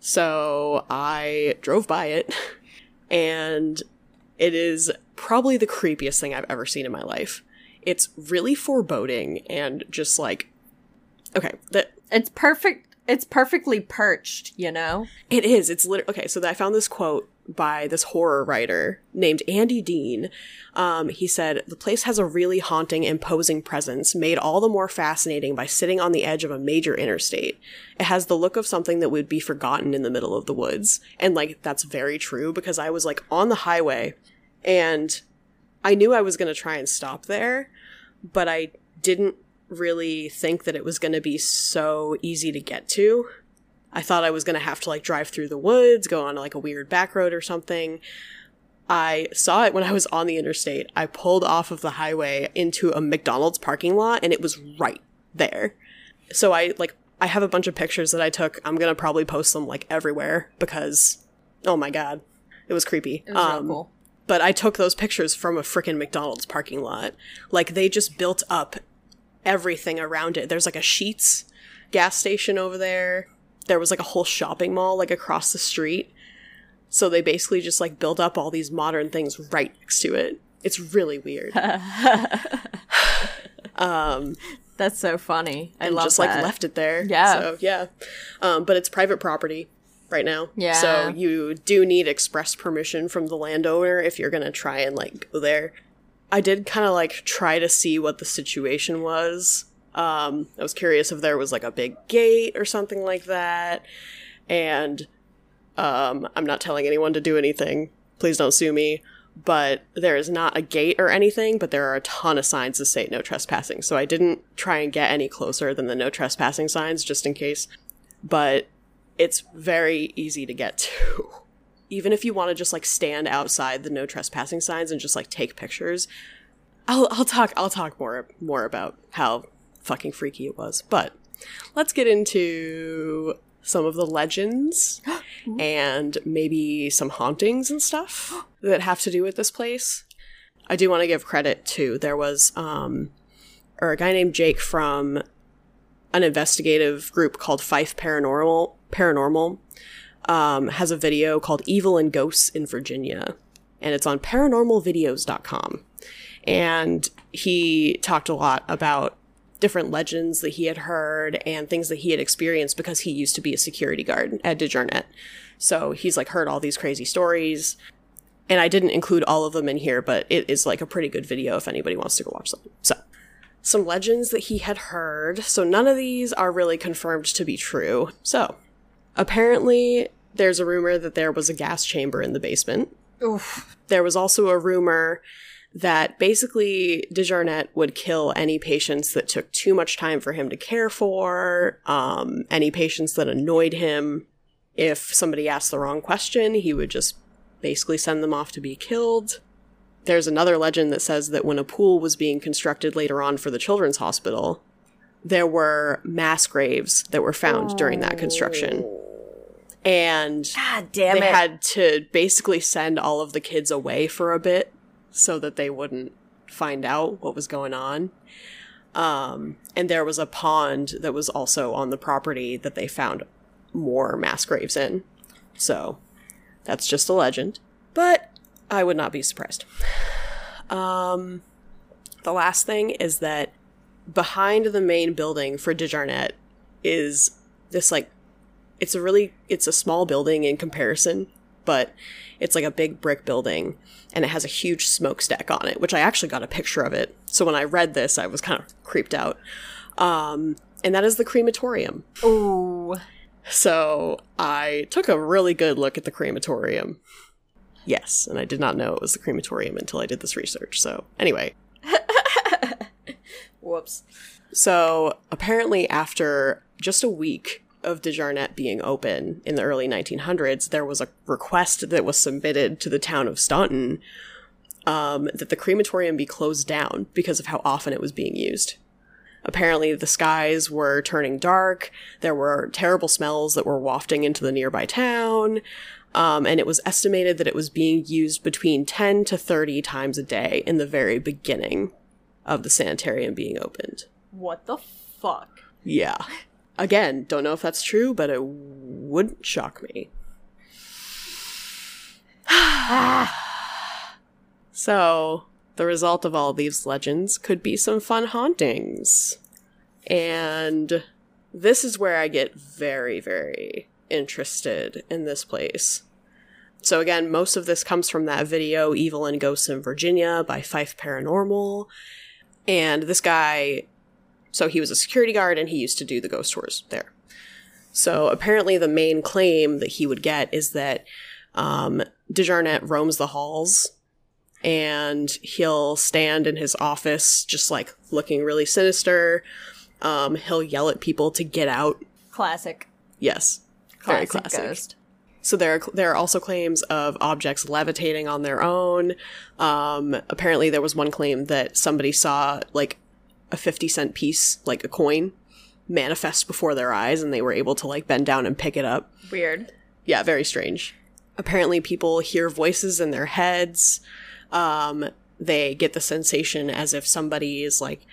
Speaker 2: So, I drove by it, and it is probably the creepiest thing I've ever seen in my life. It's really foreboding and just like okay, that
Speaker 1: It's perfect. It's perfectly perched, you know?
Speaker 2: it is. It's literally okay. So I found this quote by this horror writer named Andy Dean. Um, he said the place has a really haunting, imposing presence, made all the more fascinating by sitting on the edge of a major interstate. It has the look of something that would be forgotten in the middle of the woods, and like that's very true because I was like on the highway, and I knew I was gonna try and stop there, but I didn't really think that it was going to be so easy to get to. I thought I was going to have to like drive through the woods, go on like a weird back road or something. I saw it when I was on the interstate. I pulled off of the highway into a McDonald's parking lot and it was right there. So I like I have a bunch of pictures that I took. I'm going to probably post them like everywhere because oh my god, it was creepy.
Speaker 1: It was
Speaker 2: Um,
Speaker 1: cool.
Speaker 2: But I took those pictures from a freaking McDonald's parking lot. Like they just built up everything around it. There's like a Sheetz gas station over there. There was like a whole shopping mall like across the street. So they basically just like built up all these modern things right next to it. It's really weird.
Speaker 1: That That's so funny. I
Speaker 2: and
Speaker 1: love
Speaker 2: just
Speaker 1: that.
Speaker 2: like left it there.
Speaker 1: Yeah.
Speaker 2: So yeah. Um, but it's private property right now.
Speaker 1: Yeah.
Speaker 2: So you do need express permission from the landowner if you're gonna try and like go there. I did kind of like try to see what the situation was. Um, I was curious if there was like a big gate or something like that. And um, I'm not telling anyone to do anything. Please don't sue me. But there is not a gate or anything, but there are a ton of signs that say no trespassing. So I didn't try and get any closer than the no trespassing signs just in case. But it's very easy to get to. Even if you want to just like stand outside the no trespassing signs and just like take pictures, I'll I'll talk I'll talk more more about how fucking freaky it was. But let's get into some of the legends and maybe some hauntings and stuff that have to do with this place. I do want to give credit to there was um or a guy named Jake from an investigative group called Fife Paranormal Paranormal um, has a video called Evil and Ghosts in Virginia, and it's on paranormalvideos.com. And he talked a lot about different legends that he had heard and things that he had experienced because he used to be a security guard at DeJarnette. So he's like heard all these crazy stories. And I didn't include all of them in here, but it is like a pretty good video if anybody wants to go watch them. So, some legends that he had heard. So, none of these are really confirmed to be true. So, apparently, there's a rumor that there was a gas chamber in the basement.
Speaker 1: Oof.
Speaker 2: There was also a rumor that basically DeJarnette would kill any patients that took too much time for him to care for, um, any patients that annoyed him. If somebody asked the wrong question, he would just basically send them off to be killed. There's another legend that says that when a pool was being constructed later on for the children's hospital, there were mass graves that were found during that construction. And
Speaker 1: God damn
Speaker 2: they
Speaker 1: it.
Speaker 2: had to basically send all of the kids away for a bit so that they wouldn't find out what was going on. Um, and there was a pond that was also on the property that they found more mass graves in. So that's just a legend, but I would not be surprised. Um, the last thing is that behind the main building for DeJarnette is this like it's a really it's a small building in comparison, but it's like a big brick building and it has a huge smokestack on it, which I actually got a picture of it. So when I read this, I was kind of creeped out. Um, and that is the crematorium.
Speaker 1: Ooh.
Speaker 2: So I took a really good look at the crematorium. Yes, and I did not know it was the crematorium until I did this research. So, anyway,
Speaker 1: Whoops.
Speaker 2: so apparently after just a week of DeJarnette being open in the early 1900s, there was a request that was submitted to the town of Staunton um, that the crematorium be closed down because of how often it was being used. Apparently, the skies were turning dark. There were terrible smells that were wafting into the nearby town. Um, and it was estimated that it was being used between 10 to 30 times a day in the very beginning of the sanitarium being opened.
Speaker 1: What the fuck?
Speaker 2: Yeah. Again, don't know if that's true, but it wouldn't shock me. so, the result of all these legends could be some fun hauntings. And this is where I get very, very interested in this place. So, again, most of this comes from that video, Evil and Ghosts in Virginia by Fife Paranormal. And this guy so he was a security guard and he used to do the ghost tours there. So apparently, the main claim that he would get is that um, DeJarnette roams the halls and he'll stand in his office just like looking really sinister. Um, he'll yell at people to get out.
Speaker 1: Classic.
Speaker 2: Yes, very
Speaker 1: Classic
Speaker 2: classic.
Speaker 1: ghost.
Speaker 2: So there are there are also claims of objects levitating on their own. Um, apparently, there was one claim that somebody saw like a fifty cent piece, like a coin, manifest before their eyes, and they were able to like bend down and pick it up.
Speaker 1: Weird.
Speaker 2: Yeah, very strange. Apparently, people hear voices in their heads. Um, they get the sensation as if somebody is like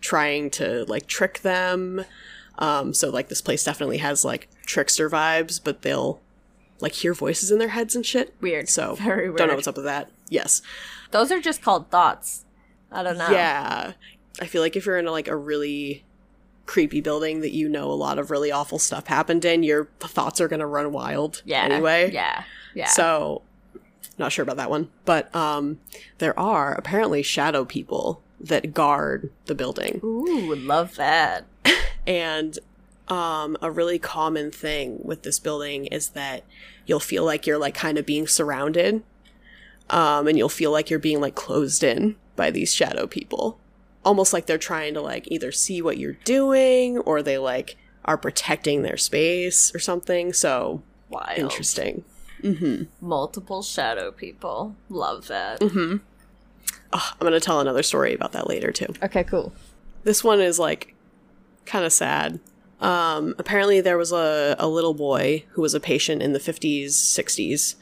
Speaker 2: trying to like trick them. Um, so like this place definitely has like trickster vibes, but they'll like hear voices in their heads and shit.
Speaker 1: Weird.
Speaker 2: So
Speaker 1: Very weird.
Speaker 2: Don't know what's up with that. Yes.
Speaker 1: Those are just called thoughts. I don't know.
Speaker 2: Yeah. I feel like if you're in a, like a really creepy building that you know a lot of really awful stuff happened in, your thoughts are going to run wild
Speaker 1: Yeah.
Speaker 2: anyway.
Speaker 1: Yeah. Yeah.
Speaker 2: So, not sure about that one, but um, there are apparently shadow people that guard the building,
Speaker 1: Ooh, love that.
Speaker 2: and um, a really common thing with this building is that you'll feel like you're like kind of being surrounded, um, and you'll feel like you're being like closed in by these shadow people, almost like they're trying to like either see what you're doing or they like are protecting their space or something. So
Speaker 1: Wild.
Speaker 2: interesting. Mm-hmm.
Speaker 1: Multiple shadow people. Love that.
Speaker 2: Mm-hmm. Oh, I'm gonna tell another story about that later too.
Speaker 1: Okay, cool.
Speaker 2: This one is like kind of sad. Um, apparently, there was a, a little boy who was a patient in the 50s, 60s,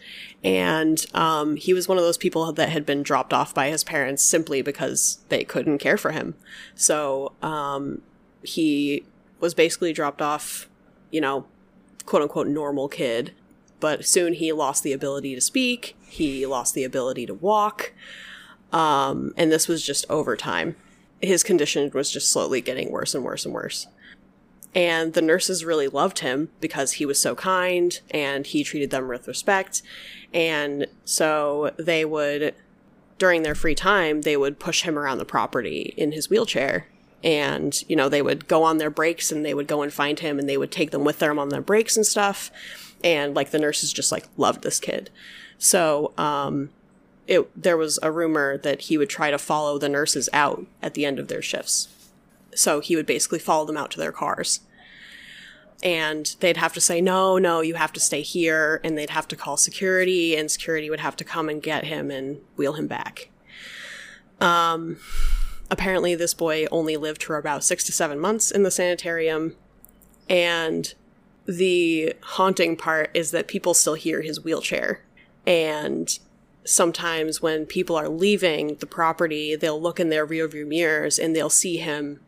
Speaker 2: and um, he was one of those people that had been dropped off by his parents simply because they couldn't care for him. So um, he was basically dropped off, you know, quote unquote normal kid. But soon he lost the ability to speak, he lost the ability to walk, um, and this was just over time. His condition was just slowly getting worse and worse and worse. And the nurses really loved him because he was so kind and he treated them with respect. And so they would, during their free time, they would push him around the property in his wheelchair. And, you know, they would go on their breaks and they would go and find him and they would take them with them on their breaks and stuff. And like the nurses just like loved this kid. So, um, it, there was a rumor that he would try to follow the nurses out at the end of their shifts. So he would basically follow them out to their cars. And they'd have to say, no, no, you have to stay here. And they'd have to call security, and security would have to come and get him and wheel him back. Um, apparently, this boy only lived for about six to seven months in the sanitarium. And the haunting part is that people still hear his wheelchair. And sometimes when people are leaving the property, they'll look in their rearview mirrors and they'll see him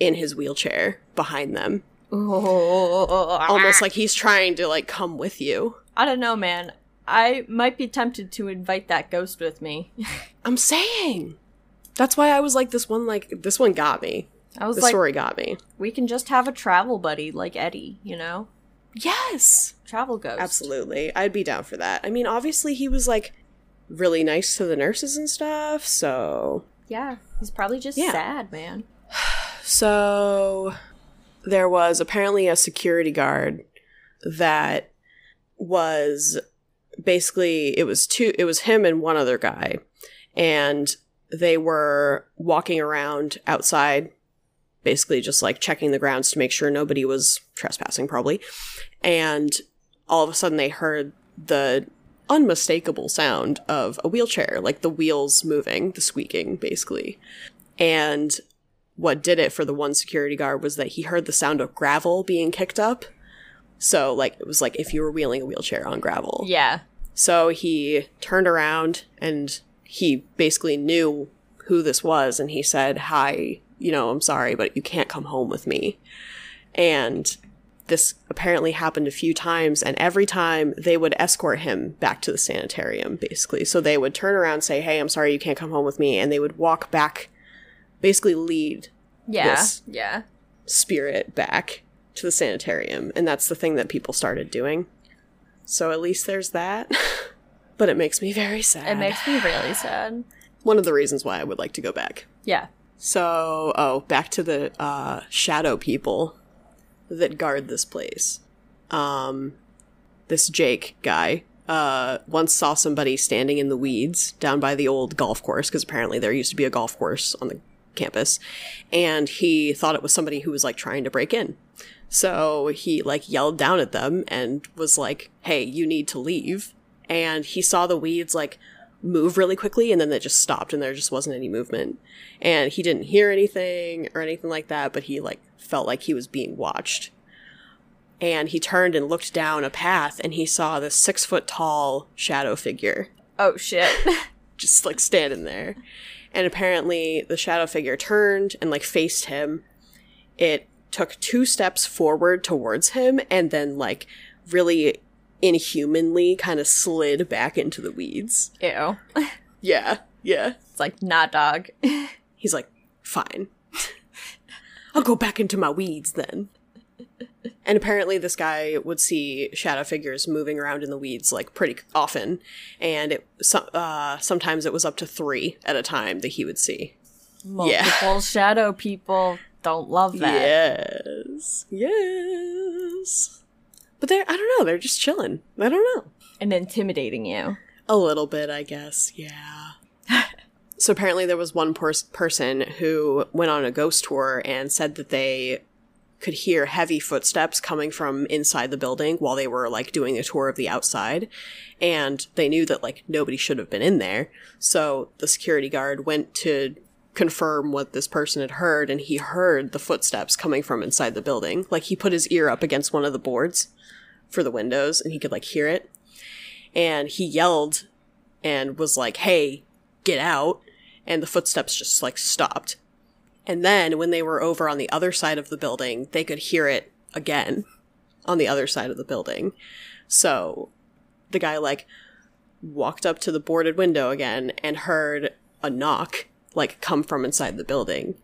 Speaker 2: in his wheelchair behind them.
Speaker 1: Oh,
Speaker 2: Almost like he's trying to like come with you.
Speaker 1: I don't know, man. I might be tempted to invite that ghost with me.
Speaker 2: I'm saying. That's why I was like this one like this one got me.
Speaker 1: I was
Speaker 2: The
Speaker 1: like,
Speaker 2: story got me.
Speaker 1: we can just have a travel buddy like Eddie, you know?
Speaker 2: Yes.
Speaker 1: Travel ghost.
Speaker 2: Absolutely. I'd be down for that. I mean, obviously he was like really nice to the nurses and stuff, so
Speaker 1: Yeah, he's probably just
Speaker 2: Yeah.
Speaker 1: sad, man.
Speaker 2: So there was apparently a security guard that was basically it was two it was him and one other guy. And they were walking around outside basically just like checking the grounds to make sure nobody was trespassing probably. And all of a sudden they heard the unmistakable sound of a wheelchair like the wheels moving the squeaking basically. And what did it for the one security guard was that he heard the sound of gravel being kicked up. So, like, it was like if you were wheeling a wheelchair on gravel.
Speaker 1: Yeah.
Speaker 2: So he turned around and he basically knew who this was and he said, Hi, you know, I'm sorry, but you can't come home with me. And this apparently happened a few times, and every time they would escort him back to the sanitarium, basically. So they would turn around, say, Hey, I'm sorry, you can't come home with me. And they would walk back, basically lead
Speaker 1: Yeah. Yeah.
Speaker 2: spirit back to the sanitarium. And that's the thing that people started doing. So at least there's that. but it makes me very sad.
Speaker 1: It makes me really sad.
Speaker 2: one of the reasons why I would like to go back.
Speaker 1: Yeah.
Speaker 2: So, oh, back to the uh, shadow people that guard this place. Um, this Jake guy uh, once saw somebody standing in the weeds down by the old golf course because apparently there used to be a golf course on the campus, and he thought it was somebody who was like trying to break in. So he like yelled down at them and was like, "Hey, you need to leave." And he saw the weeds like move really quickly and then it just stopped and there just wasn't any movement. And he didn't hear anything or anything like that, but he like felt like he was being watched. And he turned and looked down a path and he saw this six foot tall shadow figure
Speaker 1: Oh shit.
Speaker 2: just like standing there. And apparently the shadow figure turned and like faced him. It took two steps forward towards him and then like really inhumanly kind of slid back into the weeds.
Speaker 1: Ew.
Speaker 2: Yeah, yeah.
Speaker 1: It's like, nah, dog.
Speaker 2: He's like, fine. I'll go back into my weeds then. And apparently, this guy would see shadow figures moving around in the weeds like pretty often, and it uh, sometimes it was up to three at a time that he would see.
Speaker 1: Multiple shadow people don't love that.
Speaker 2: Yes, yes. But they're I don't know. They're just chilling. I don't know.
Speaker 1: And intimidating you.
Speaker 2: A little bit, I guess. Yeah. so apparently, there was one pers- person who went on a ghost tour and said that they could hear heavy footsteps coming from inside the building while they were like doing a tour of the outside and they knew that like nobody should have been in there. So the security guard went to confirm what this person had heard and he heard the footsteps coming from inside the building. Like he put his ear up against one of the boards for the windows and he could like hear it. And he yelled and was like hey get out. And the footsteps just like stopped and then when they were over on the other side of the building, they could hear it again on the other side of the building. So the guy like walked up to the boarded window again and heard a knock like come from inside the building.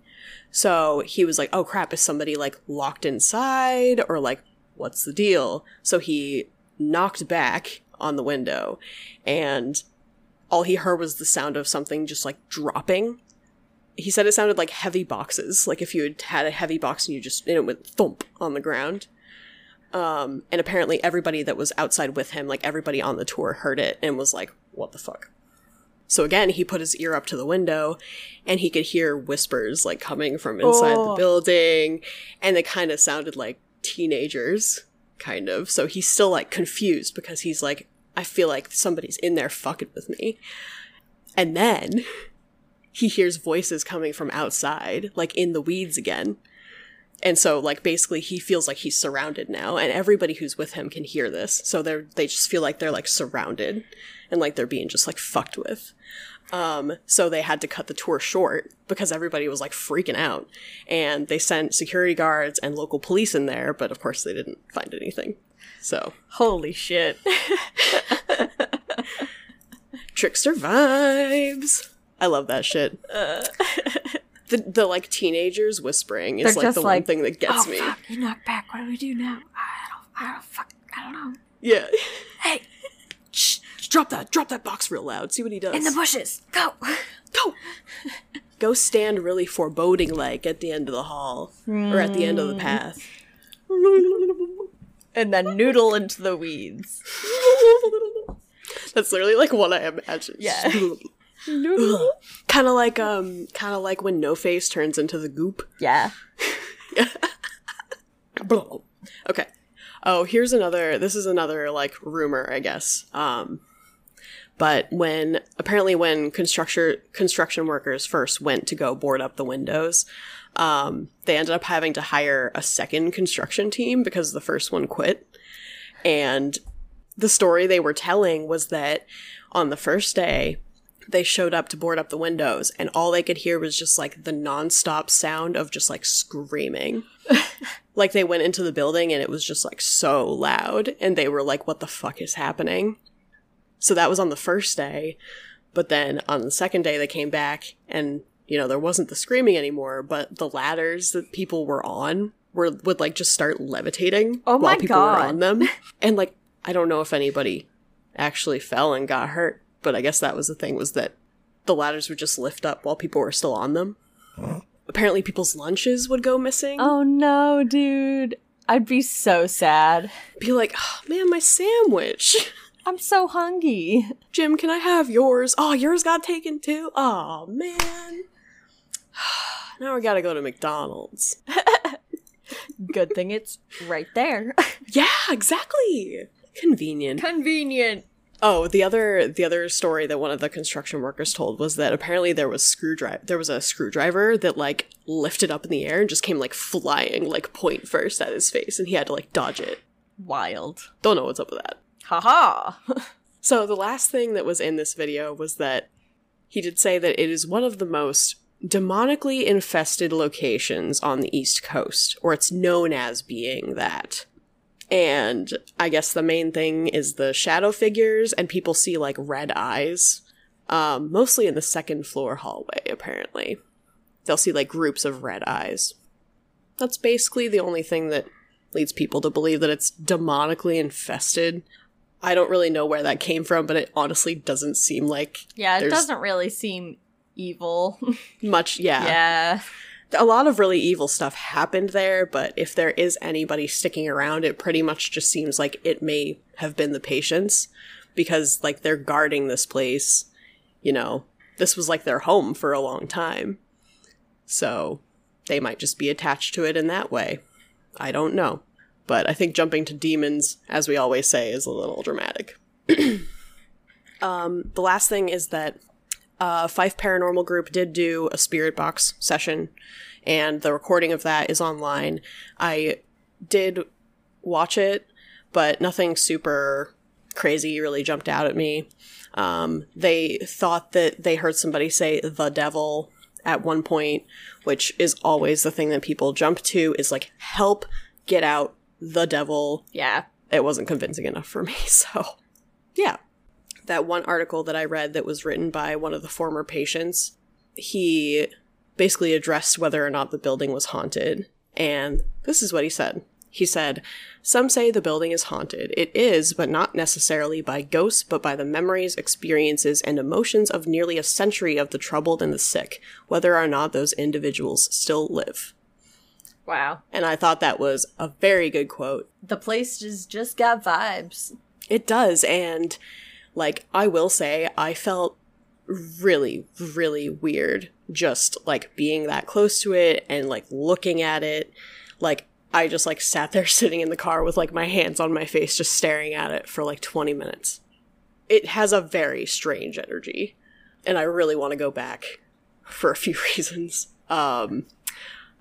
Speaker 2: So he was like, "Oh crap, is somebody like locked inside or like what's the deal?" So he knocked back on the window and all he heard was the sound of something just like dropping he said it sounded like heavy boxes, like if you had had a heavy box and you just and it went thump on the ground. Um, and apparently everybody that was outside with him, like everybody on the tour, heard it and was like, "What the fuck." So again, he put his ear up to the window, and he could hear whispers like coming from inside
Speaker 1: Oh.
Speaker 2: the building, and they kind of sounded like teenagers, kind of. So he's still like confused because he's like, "I feel like somebody's in there fucking with me." And then he hears voices coming from outside, like in the weeds again. And so, like, basically, he feels like he's surrounded now, and everybody who's with him can hear this. So they're they just feel like they're like surrounded, and like they're being just like fucked with. Um, so they had to cut the tour short because everybody was like freaking out, and they sent security guards and local police in there, but of course they didn't find anything. So
Speaker 1: Holy shit.
Speaker 2: trickster vibes. I love that shit. Uh. the the like teenagers whispering is
Speaker 1: They're
Speaker 2: like the one thing that gets
Speaker 1: oh,
Speaker 2: me.
Speaker 1: fuck, you knocked back. What do we do now? I don't, I don't, fuck, I don't know.
Speaker 2: Yeah.
Speaker 1: Hey,
Speaker 2: Shh, drop that, drop that box real loud. See what he does.
Speaker 1: in the bushes, go.
Speaker 2: Go. Go stand really foreboding like at the end of the hall or at the end of the hmm. path.
Speaker 1: And then noodle into the weeds.
Speaker 2: That's literally like what I imagine.
Speaker 1: Yeah.
Speaker 2: Kind of like um, kind of like when No Face turns into the goop.
Speaker 1: Yeah.
Speaker 2: Okay. Oh, here's another. This is another like rumor, I guess. Um, but when apparently when construction construction workers first went to go board up the windows, um, they ended up having to hire a second construction team because the first one quit. And the story they were telling was that on the first day, they showed up to board up the windows, and all they could hear was just like the nonstop sound of just like screaming. like they went into the building and it was just like so loud, and they were like, "What the fuck is happening?" So that was on the first day, but then on the second day they came back, and you know there wasn't the screaming anymore, but the ladders that people were on were would like just start levitating
Speaker 1: Oh
Speaker 2: while people were on them, and like I don't know if anybody actually fell and got hurt, but I guess that was the thing was that the ladders would just lift up while people were still on them. Apparently, people's lunches would go missing.
Speaker 1: Oh no, dude. I'd be so sad.
Speaker 2: Be like, oh, man, my sandwich.
Speaker 1: I'm so hungry.
Speaker 2: Jim, can I have yours? Oh, yours got taken too? Oh, man. now we gotta go to McDonald's.
Speaker 1: Good thing it's right there.
Speaker 2: Yeah, exactly. Convenient.
Speaker 1: Convenient.
Speaker 2: Oh, the other the other story that one of the construction workers told was that apparently there was screwdriver there was a screwdriver that like lifted up in the air and just came like flying like point first at his face and he had to like dodge it.
Speaker 1: Wild.
Speaker 2: Don't know what's up with that.
Speaker 1: Haha.
Speaker 2: So the last thing that was in this video was that he did say that it is one of the most demonically infested locations on the East Coast, or it's known as being that. And I guess the main thing is the shadow figures, and people see like red eyes, um, mostly in the second floor hallway, apparently. They'll see like groups of red eyes. That's basically the only thing that leads people to believe that it's demonically infested. I don't really know where that came from, but it honestly doesn't seem like
Speaker 1: Yeah, it doesn't really seem evil.
Speaker 2: much. Yeah.
Speaker 1: yeah.
Speaker 2: A lot of really evil stuff happened there, but if there is anybody sticking around, it pretty much just seems like it may have been the patients because, like, they're guarding this place. You know, this was like their home for a long time. So they might just be attached to it in that way. I don't know. But I think jumping to demons, as we always say, is a little dramatic. um, the last thing is that uh, Fife Paranormal Group did do a spirit box session, and the recording of that is online. I did watch it, but nothing super crazy really jumped out at me. Um, they thought that they heard somebody say the devil at one point, which is always the thing that people jump to is like, help get out the devil
Speaker 1: Yeah.
Speaker 2: it wasn't convincing enough for me. So, yeah. That one article that I read that was written by one of the former patients, he basically addressed whether or not the building was haunted. And this is what he said. He said, Some say the building is haunted. It is, but not necessarily by ghosts, but by the memories, experiences, and emotions of nearly a century of the troubled and the sick, whether or not those individuals still live.
Speaker 1: Wow.
Speaker 2: And I thought that was a very good quote.
Speaker 1: The place just just got vibes.
Speaker 2: It does. And like, I will say, I felt really, really weird just like being that close to it and like looking at it. Like, I just like sat there sitting in the car with like my hands on my face, just staring at it for like 20 minutes. It has a very strange energy. And I really want to go back for a few reasons. Um,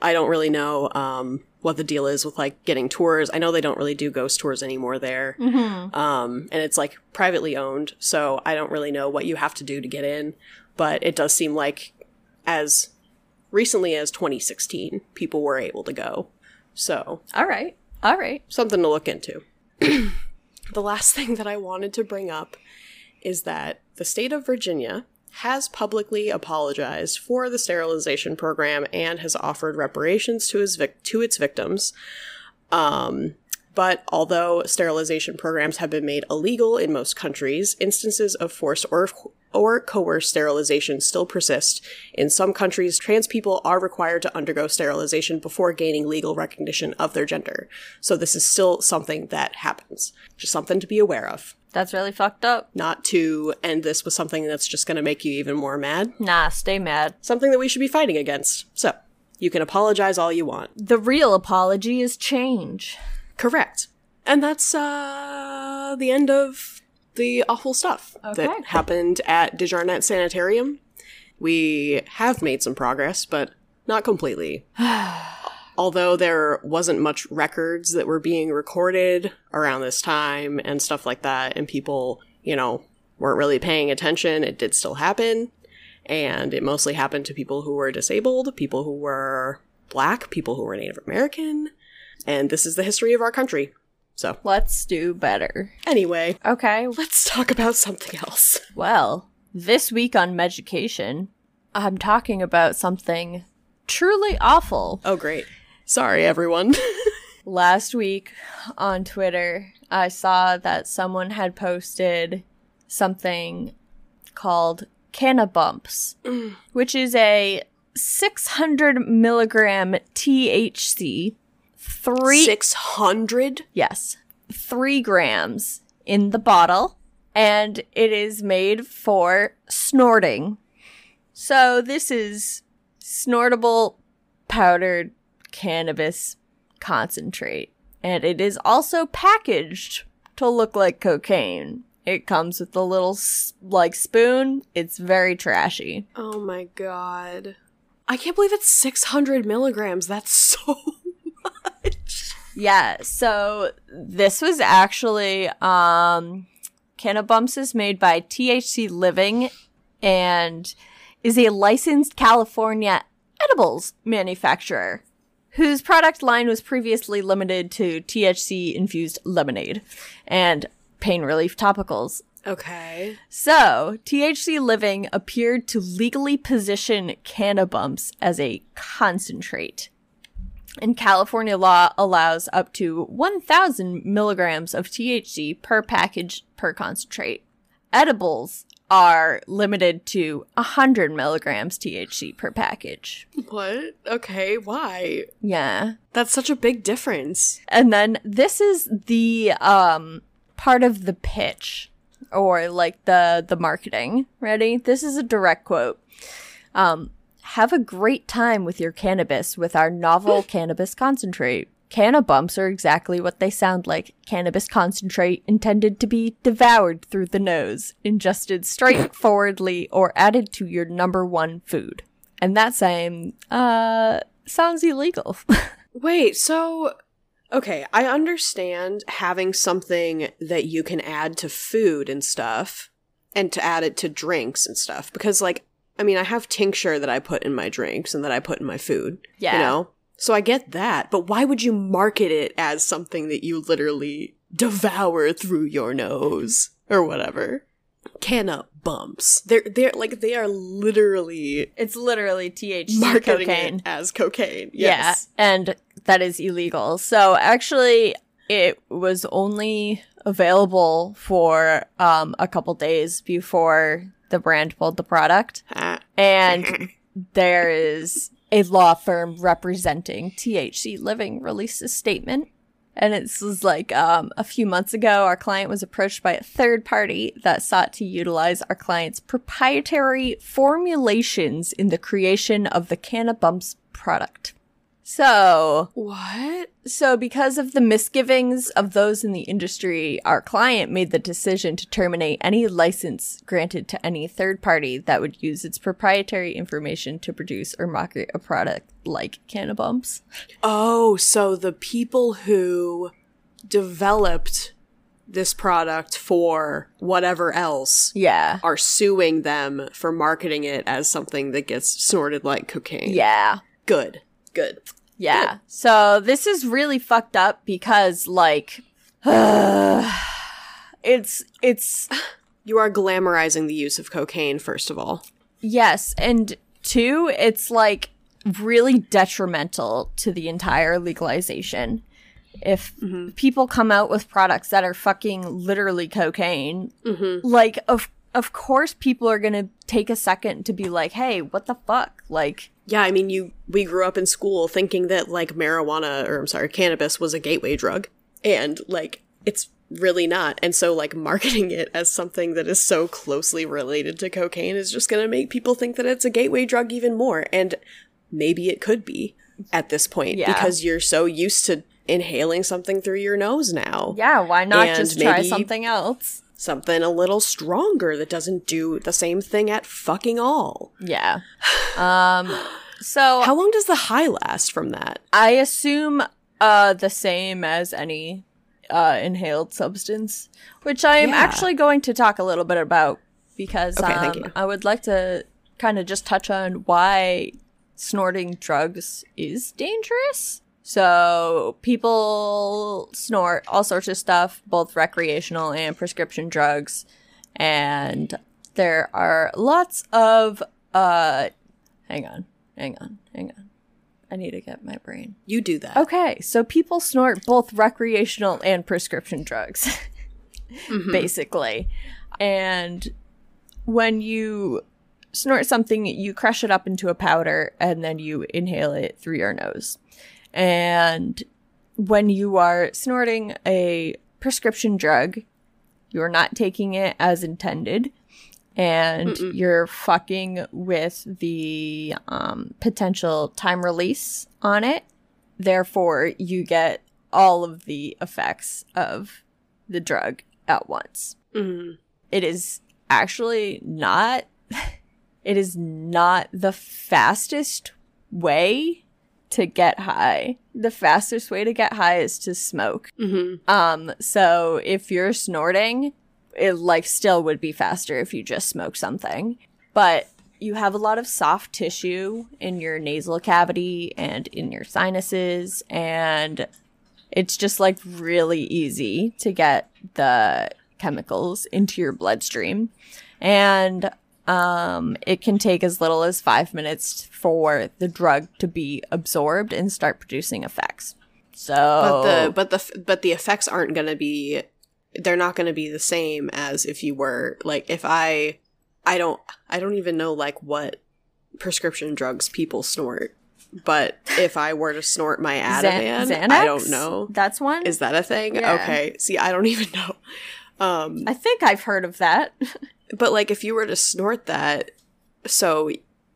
Speaker 2: I don't really know um, what the deal is with like getting tours. I know they don't really do ghost tours anymore there. Um, and it's like privately owned, so I don't really know what you have to do to get in. But it does seem like as recently as 2016, people were able to go. So
Speaker 1: All right. All right.
Speaker 2: something to look into. the last thing that I wanted to bring up is that the state of Virginia has publicly apologized for the sterilization program and has offered reparations to his vic- to its victims. Um, but although sterilization programs have been made illegal in most countries, instances of forced or or coerced sterilization still persist. In some countries, trans people are required to undergo sterilization before gaining legal recognition of their gender. So this is still something that happens. Just something to be aware of.
Speaker 1: That's really fucked up.
Speaker 2: Not to end this with something that's just going to make you even more mad.
Speaker 1: Nah, stay mad.
Speaker 2: Something that we should be fighting against. So, you can apologize all you want.
Speaker 1: The real apology is change.
Speaker 2: Correct. And that's uh the end of the awful stuff
Speaker 1: Okay.
Speaker 2: that happened at DeJarnette Sanitarium. We have made some progress, but not completely. Although there wasn't much records that were being recorded around this time and stuff like that, and people, you know, weren't really paying attention, it did still happen. And it mostly happened to people who were disabled, people who were black, people who were Native American. And this is the history of our country. So,
Speaker 1: Let's do better.
Speaker 2: anyway,
Speaker 1: Okay.
Speaker 2: let's talk about something else.
Speaker 1: Well, this week on Meducation, I'm talking about something truly awful.
Speaker 2: Oh, great. Sorry, everyone.
Speaker 1: Last week on Twitter, I saw that someone had posted something called Cannabumps, mm. which is a 600 milligram THC, three
Speaker 2: 600?
Speaker 1: Yes. Three grams in the bottle, and it is made for snorting. So this is snortable powdered cannabis concentrate. And it is also packaged to look like cocaine. It comes with a little, like, spoon. It's very trashy.
Speaker 2: Oh my god. I can't believe it's 600 milligrams. That's so much.
Speaker 1: Yeah, so this was actually um Cannabumps is made by THC Living and is a licensed California edibles manufacturer whose product line was previously limited to THC infused lemonade and pain relief topicals.
Speaker 2: Okay.
Speaker 1: So, THC Living appeared to legally position Cannabumps as a concentrate. And California law allows up to 1,000 milligrams of THC per package per concentrate. Edibles are limited to 100 milligrams THC per package.
Speaker 2: What? Okay, why?
Speaker 1: Yeah.
Speaker 2: That's such a big difference.
Speaker 1: And then this is the um part of the pitch or like the the marketing. Ready? This is a direct quote. Um have a great time with your cannabis with our novel cannabis concentrate. Canna bumps are exactly what they sound like. Cannabis concentrate intended to be devoured through the nose, ingested straightforwardly, or added to your number one food. And that same, uh, sounds illegal.
Speaker 2: Wait, so okay, I understand having something that you can add to food and stuff and to add it to drinks and stuff because like I mean, I have tincture that I put in my drinks and that I put in my food,
Speaker 1: Yeah.
Speaker 2: you know? So I get that, but why would you market it as something that you literally devour through your nose or whatever? Canna bumps. They're they're like they are literally
Speaker 1: it's literally THC
Speaker 2: marketing
Speaker 1: cocaine.
Speaker 2: it as cocaine. Yes.
Speaker 1: Yeah, and that is illegal. So actually, it was only available for um, a couple days before the brand pulled the product,
Speaker 2: Ah.
Speaker 1: and there is a law firm representing THC Living released a statement. And it was like um, a few months ago, our client was approached by a third party that sought to utilize our client's proprietary formulations in the creation of the Cannabumps product. So,
Speaker 2: What?
Speaker 1: so because of the misgivings of those in the industry, our client made the decision to terminate any license granted to any third party that would use its proprietary information to produce or market a product like Cannabumps.
Speaker 2: Oh, so the people who developed this product for whatever else
Speaker 1: Yeah.
Speaker 2: are suing them for marketing it as something that gets snorted like cocaine.
Speaker 1: Yeah.
Speaker 2: Good. Good.
Speaker 1: Yeah. So this is really fucked up because like it's it's
Speaker 2: You are glamorizing the use of cocaine, first of all.
Speaker 1: yes, and two, it's like really detrimental to the entire legalization. If mm-hmm. people come out with products that are fucking literally cocaine, mm-hmm. like of of course people are gonna take a second to be like, "Hey, what the fuck?" Like,
Speaker 2: Yeah, I mean, you we grew up in school thinking that like marijuana or I'm sorry, cannabis was a gateway drug, and like it's really not. And so like marketing it as something that is so closely related to cocaine is just going to make people think that it's a gateway drug even more. And maybe it could be at this point
Speaker 1: Yeah.
Speaker 2: because you're so used to inhaling something through your nose now.
Speaker 1: yeah, why not
Speaker 2: And
Speaker 1: just try something else?
Speaker 2: Something a little stronger that doesn't do the same thing at fucking all.
Speaker 1: Yeah. Um so
Speaker 2: How long does the high last from that?
Speaker 1: I assume uh the same as any uh inhaled substance, which I am
Speaker 2: Yeah.
Speaker 1: actually going to talk a little bit about because
Speaker 2: Okay,
Speaker 1: um. I would like to kind of just touch on why snorting drugs is dangerous. So people snort all sorts of stuff, both recreational and prescription drugs, and there are lots of uh hang on, hang on, hang on. I need to get my brain.
Speaker 2: You do that.
Speaker 1: Okay, so people snort both recreational and prescription drugs, basically. And when you snort something, you crush it up into a powder and then you inhale it through your nose. And when you are snorting a prescription drug, you're not taking it as intended and you're fucking with the um, potential time release on it. Therefore, you get all of the effects of the drug at once.
Speaker 2: Mhm.
Speaker 1: It is actually not. It is not the fastest way to get high. The fastest way to get high is to smoke.
Speaker 2: Mhm.
Speaker 1: Um, so if you're snorting, it like still would be faster if you just smoke something. But you have a lot of soft tissue in your nasal cavity and in your sinuses, and it's just like really easy to get the chemicals into your bloodstream. And um, it can take as little as five minutes for the drug to be absorbed and start producing effects. So,
Speaker 2: But the but the but the effects aren't going to be they're not going to be the same as if you were like if I I don't I don't even know like what prescription drugs people snort. But if I were to snort my Ativan,
Speaker 1: Xan-
Speaker 2: I don't know.
Speaker 1: That's one.
Speaker 2: Is that a thing?
Speaker 1: Yeah.
Speaker 2: Okay. See, I don't even know. Um
Speaker 1: I think I've heard of that.
Speaker 2: but like if you were to snort that so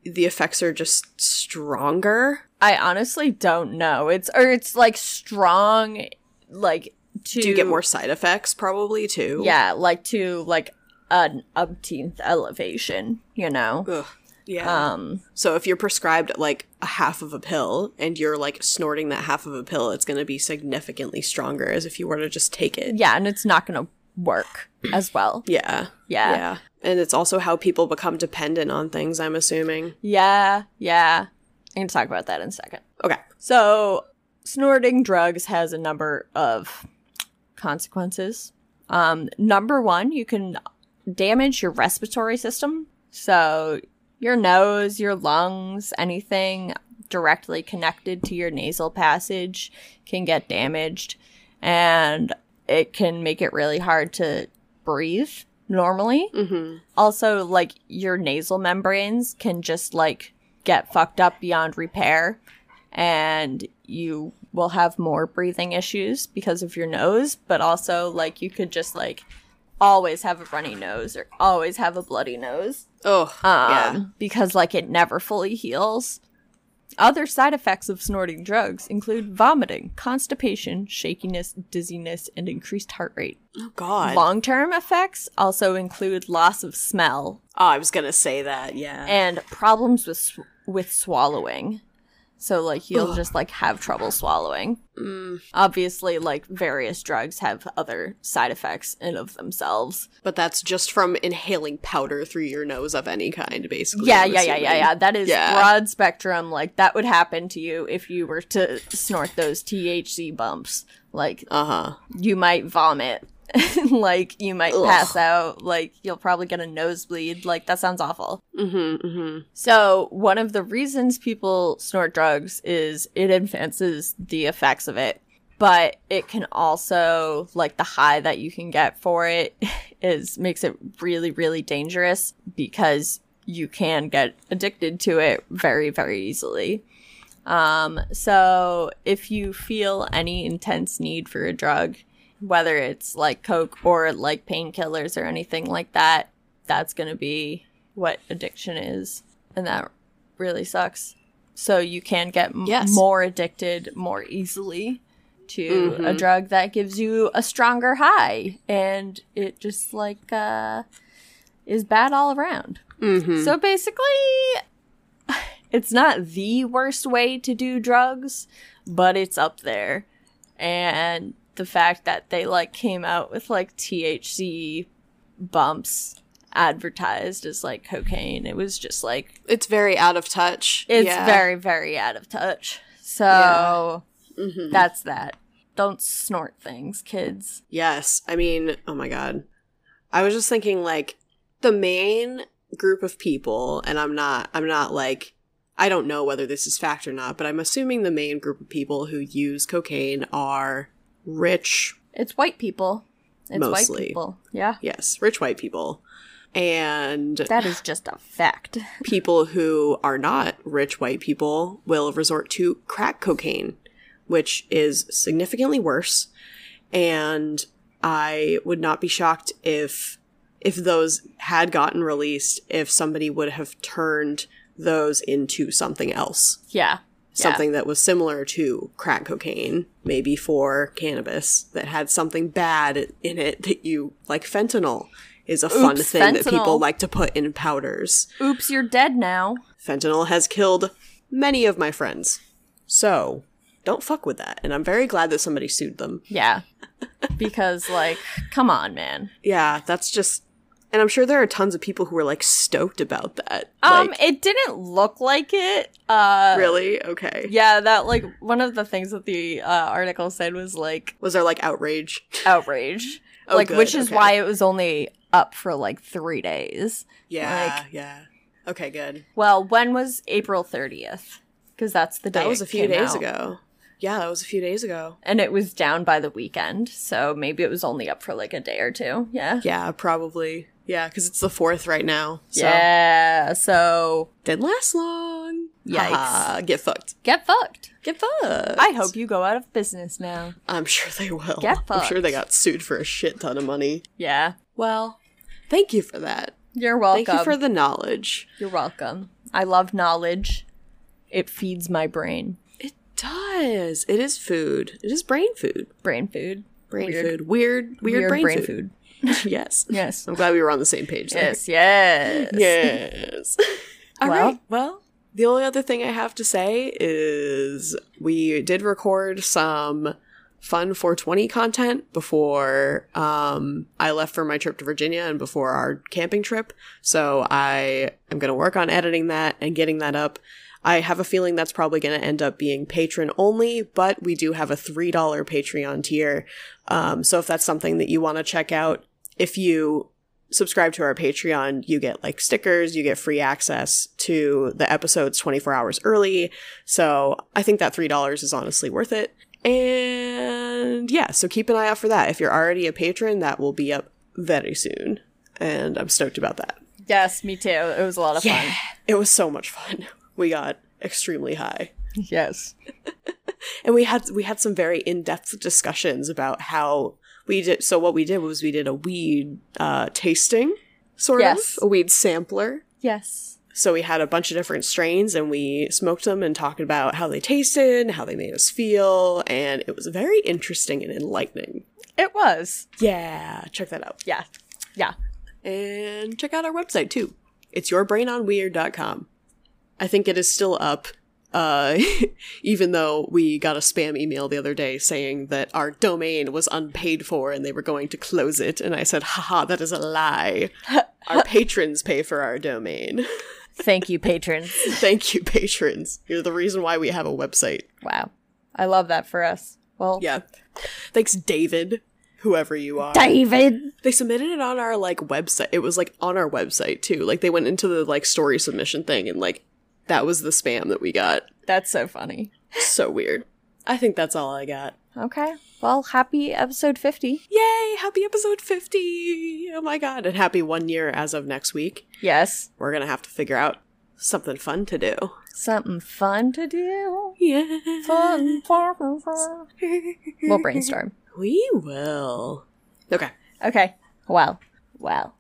Speaker 2: the effects are just stronger.
Speaker 1: I honestly don't know. It's or it's like strong, like to
Speaker 2: Do you get more side effects probably too?
Speaker 1: Yeah, like to like an umpteenth elevation. You know.
Speaker 2: Ugh. Yeah.
Speaker 1: Um.
Speaker 2: So if you're prescribed like a half of a pill and you're like snorting that half of a pill, it's going to be significantly stronger as if you were to just take it.
Speaker 1: Yeah, and it's not gonna work as well.
Speaker 2: Yeah.
Speaker 1: Yeah.
Speaker 2: Yeah. And it's also how people become dependent on things, I'm assuming.
Speaker 1: Yeah. Yeah. I can talk about that in a second.
Speaker 2: Okay.
Speaker 1: So, snorting drugs has a number of consequences. Um, number one, you can damage your respiratory system. So, your nose, your lungs, anything directly connected to your nasal passage can get damaged. And it can make it really hard to breathe normally.
Speaker 2: Mhm.
Speaker 1: Also, like your nasal membranes can just like get fucked up beyond repair, and you will have more breathing issues because of your nose. But also, like you could just like always have a runny nose or always have a bloody nose,
Speaker 2: Oh,
Speaker 1: um,
Speaker 2: yeah.
Speaker 1: because like it never fully heals. Other side effects of snorting drugs include vomiting, constipation, shakiness, dizziness, and increased heart rate.
Speaker 2: Oh god.
Speaker 1: Long term effects also include loss of smell
Speaker 2: oh, I was going to say that. Yeah.
Speaker 1: and problems with sw- with swallowing. So like you'll
Speaker 2: Ugh.
Speaker 1: just like have trouble swallowing.
Speaker 2: Mm,
Speaker 1: Obviously, like various drugs have other side effects in of themselves.
Speaker 2: but that's just from inhaling powder through your nose of any kind basically.
Speaker 1: Yeah,
Speaker 2: I'm
Speaker 1: yeah, yeah, yeah, yeah. That is
Speaker 2: Yeah.
Speaker 1: broad spectrum. Like that would happen to you if you were to snort those THC bumps. Like
Speaker 2: Uh-huh.
Speaker 1: you might vomit. like you might
Speaker 2: Ugh.
Speaker 1: pass out. Like you'll probably get a nosebleed. Like that sounds awful.
Speaker 2: Mhm. Mhm.
Speaker 1: So, one of the reasons people snort drugs is it advances the effects of it, but it can also like the high that you can get for it is makes it really really dangerous because you can get addicted to it very very easily. Um so if you feel any intense need for a drug, whether it's like coke or like painkillers or anything like that, that's going to be what addiction is and that really sucks so you can get m-
Speaker 2: Yes.
Speaker 1: more addicted more easily to a
Speaker 2: Mhm.
Speaker 1: drug that gives you a stronger high and it just like uh is bad all around
Speaker 2: Mhm.
Speaker 1: so basically it's not the worst way to do drugs but it's up there and the fact that they like came out with like THC bumps advertised as like cocaine it was just like
Speaker 2: it's very out of touch.
Speaker 1: it's
Speaker 2: Yeah.
Speaker 1: very very out of touch so
Speaker 2: Yeah. Mhm.
Speaker 1: that's that don't snort things kids
Speaker 2: Yes. I mean, oh my god. I was just thinking like the main group of people and I'm not I'm not like I don't know whether this is fact or not, but I'm assuming the main group of people who use cocaine are rich,
Speaker 1: it's white people it's
Speaker 2: Mostly.
Speaker 1: white people yeah
Speaker 2: yes, rich white people. And
Speaker 1: that is just a fact
Speaker 2: people who are not rich white people will resort to crack cocaine, which is significantly worse. And I would not be shocked if if those had gotten released, if somebody would have turned those into something else.
Speaker 1: yeah
Speaker 2: Something that was similar to crack cocaine, maybe for cannabis, that had something bad in it that you like fentanyl is a fun
Speaker 1: Oops,
Speaker 2: thing that people like to put in powders.
Speaker 1: oops you're dead now
Speaker 2: Fentanyl has killed many of my friends. So, don't fuck with that. And I'm very glad that somebody sued them.
Speaker 1: Yeah. because, like, come on, man.
Speaker 2: Yeah, that's just. And I'm sure there are tons of people who were like stoked about that.
Speaker 1: Um,
Speaker 2: Like,
Speaker 1: it didn't look like it. Uh,
Speaker 2: really? Okay.
Speaker 1: Yeah, that, like, one of the things that the uh, article said was, like,
Speaker 2: Was there like outrage?
Speaker 1: outrage.
Speaker 2: Oh,
Speaker 1: like,
Speaker 2: good,
Speaker 1: which is
Speaker 2: okay.
Speaker 1: why it was only up for like three days.
Speaker 2: Yeah,
Speaker 1: Like-
Speaker 2: yeah. Okay, good.
Speaker 1: Well, when was April 30th? Because that's the day.
Speaker 2: That was a few days
Speaker 1: out.
Speaker 2: ago. Yeah, that was a few days ago.
Speaker 1: And it was down by the weekend, so maybe it was only up for like a day or two. Yeah.
Speaker 2: Yeah, probably. Yeah, because it's the fourth right now. So
Speaker 1: Yeah. So
Speaker 2: didn't last long.
Speaker 1: Yikes.
Speaker 2: Haha, get fucked.
Speaker 1: get fucked.
Speaker 2: Get fucked.
Speaker 1: I hope you go out of business now.
Speaker 2: I'm sure they will.
Speaker 1: Get fucked.
Speaker 2: I'm sure they got sued for a shit ton of money.
Speaker 1: Yeah.
Speaker 2: Well, thank you for that.
Speaker 1: You're welcome.
Speaker 2: Thank you for the knowledge.
Speaker 1: You're welcome. I love knowledge. It feeds my brain.
Speaker 2: It does. It is food. It is brain food.
Speaker 1: Brain food.
Speaker 2: Brain
Speaker 1: Weird.
Speaker 2: food. Weird, weird, brain, food.
Speaker 1: food.
Speaker 2: yes.
Speaker 1: Yes.
Speaker 2: I'm glad we were on the same page there.
Speaker 1: Yes. Yes.
Speaker 2: Yes. All
Speaker 1: Well-
Speaker 2: right. Well, the only other thing I have to say is we did record some fun 420 content before um, I left for my trip to Virginia and before our camping trip. So I am going to work on editing that and getting that up. I have a feeling that's probably going to end up being patron only, but we do have a $3 Patreon tier. Um, so if that's something that you want to check out, if you subscribe to our Patreon, you get like stickers, you get free access to the episodes 24 hours early. So I think that $3 is honestly worth it. And yeah, so keep an eye out for that. If you're already a patron, that will be up very soon. And I'm stoked about that.
Speaker 1: Yes, me too. It was a lot of fun.
Speaker 2: It was so much fun. We got extremely high.
Speaker 1: Yes.
Speaker 2: and we had we had some very in-depth discussions about how we did so what we did was we did a weed uh tasting sort
Speaker 1: Yes.
Speaker 2: of a weed sampler
Speaker 1: Yes.
Speaker 2: so we had a bunch of different strains and we smoked them and talked about how they tasted how they made us feel and it was very interesting and enlightening
Speaker 1: It was.
Speaker 2: yeah check that out
Speaker 1: Yeah. Yeah.
Speaker 2: and check out our website too it's yourbrainonweird.com i think it is still up uh, even though we got a spam email the other day saying that our domain was unpaid for and they were going to close it, and I said, haha, that is a lie. our patrons pay for our domain.
Speaker 1: Thank you, patrons.
Speaker 2: Thank you, patrons. You're the reason why we have a website.
Speaker 1: Wow. I love that for us. Well,
Speaker 2: Yeah. Thanks, David, whoever you are.
Speaker 1: David.
Speaker 2: They submitted it on our like website. It was like on our website too. Like they went into the like story submission thing and like that was the spam that we got.
Speaker 1: That's so funny.
Speaker 2: So weird. I think that's all I got.
Speaker 1: Okay. Well, happy episode 50.
Speaker 2: Yay! Happy episode 50! Oh my god. And happy one year as of next week.
Speaker 1: Yes.
Speaker 2: We're gonna have to figure out something fun to do.
Speaker 1: Something fun to do.
Speaker 2: Yeah.
Speaker 1: Fun, fun, fun, fun. We'll brainstorm.
Speaker 2: We will. Okay.
Speaker 1: Okay. Well, well.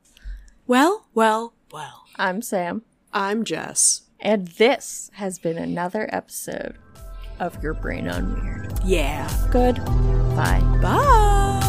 Speaker 2: Well, well, well.
Speaker 1: I'm Sam,
Speaker 2: I'm Jess.
Speaker 1: And this has been another episode of Your Brain on Weird.
Speaker 2: Yeah.
Speaker 1: Good. Bye.
Speaker 2: Bye!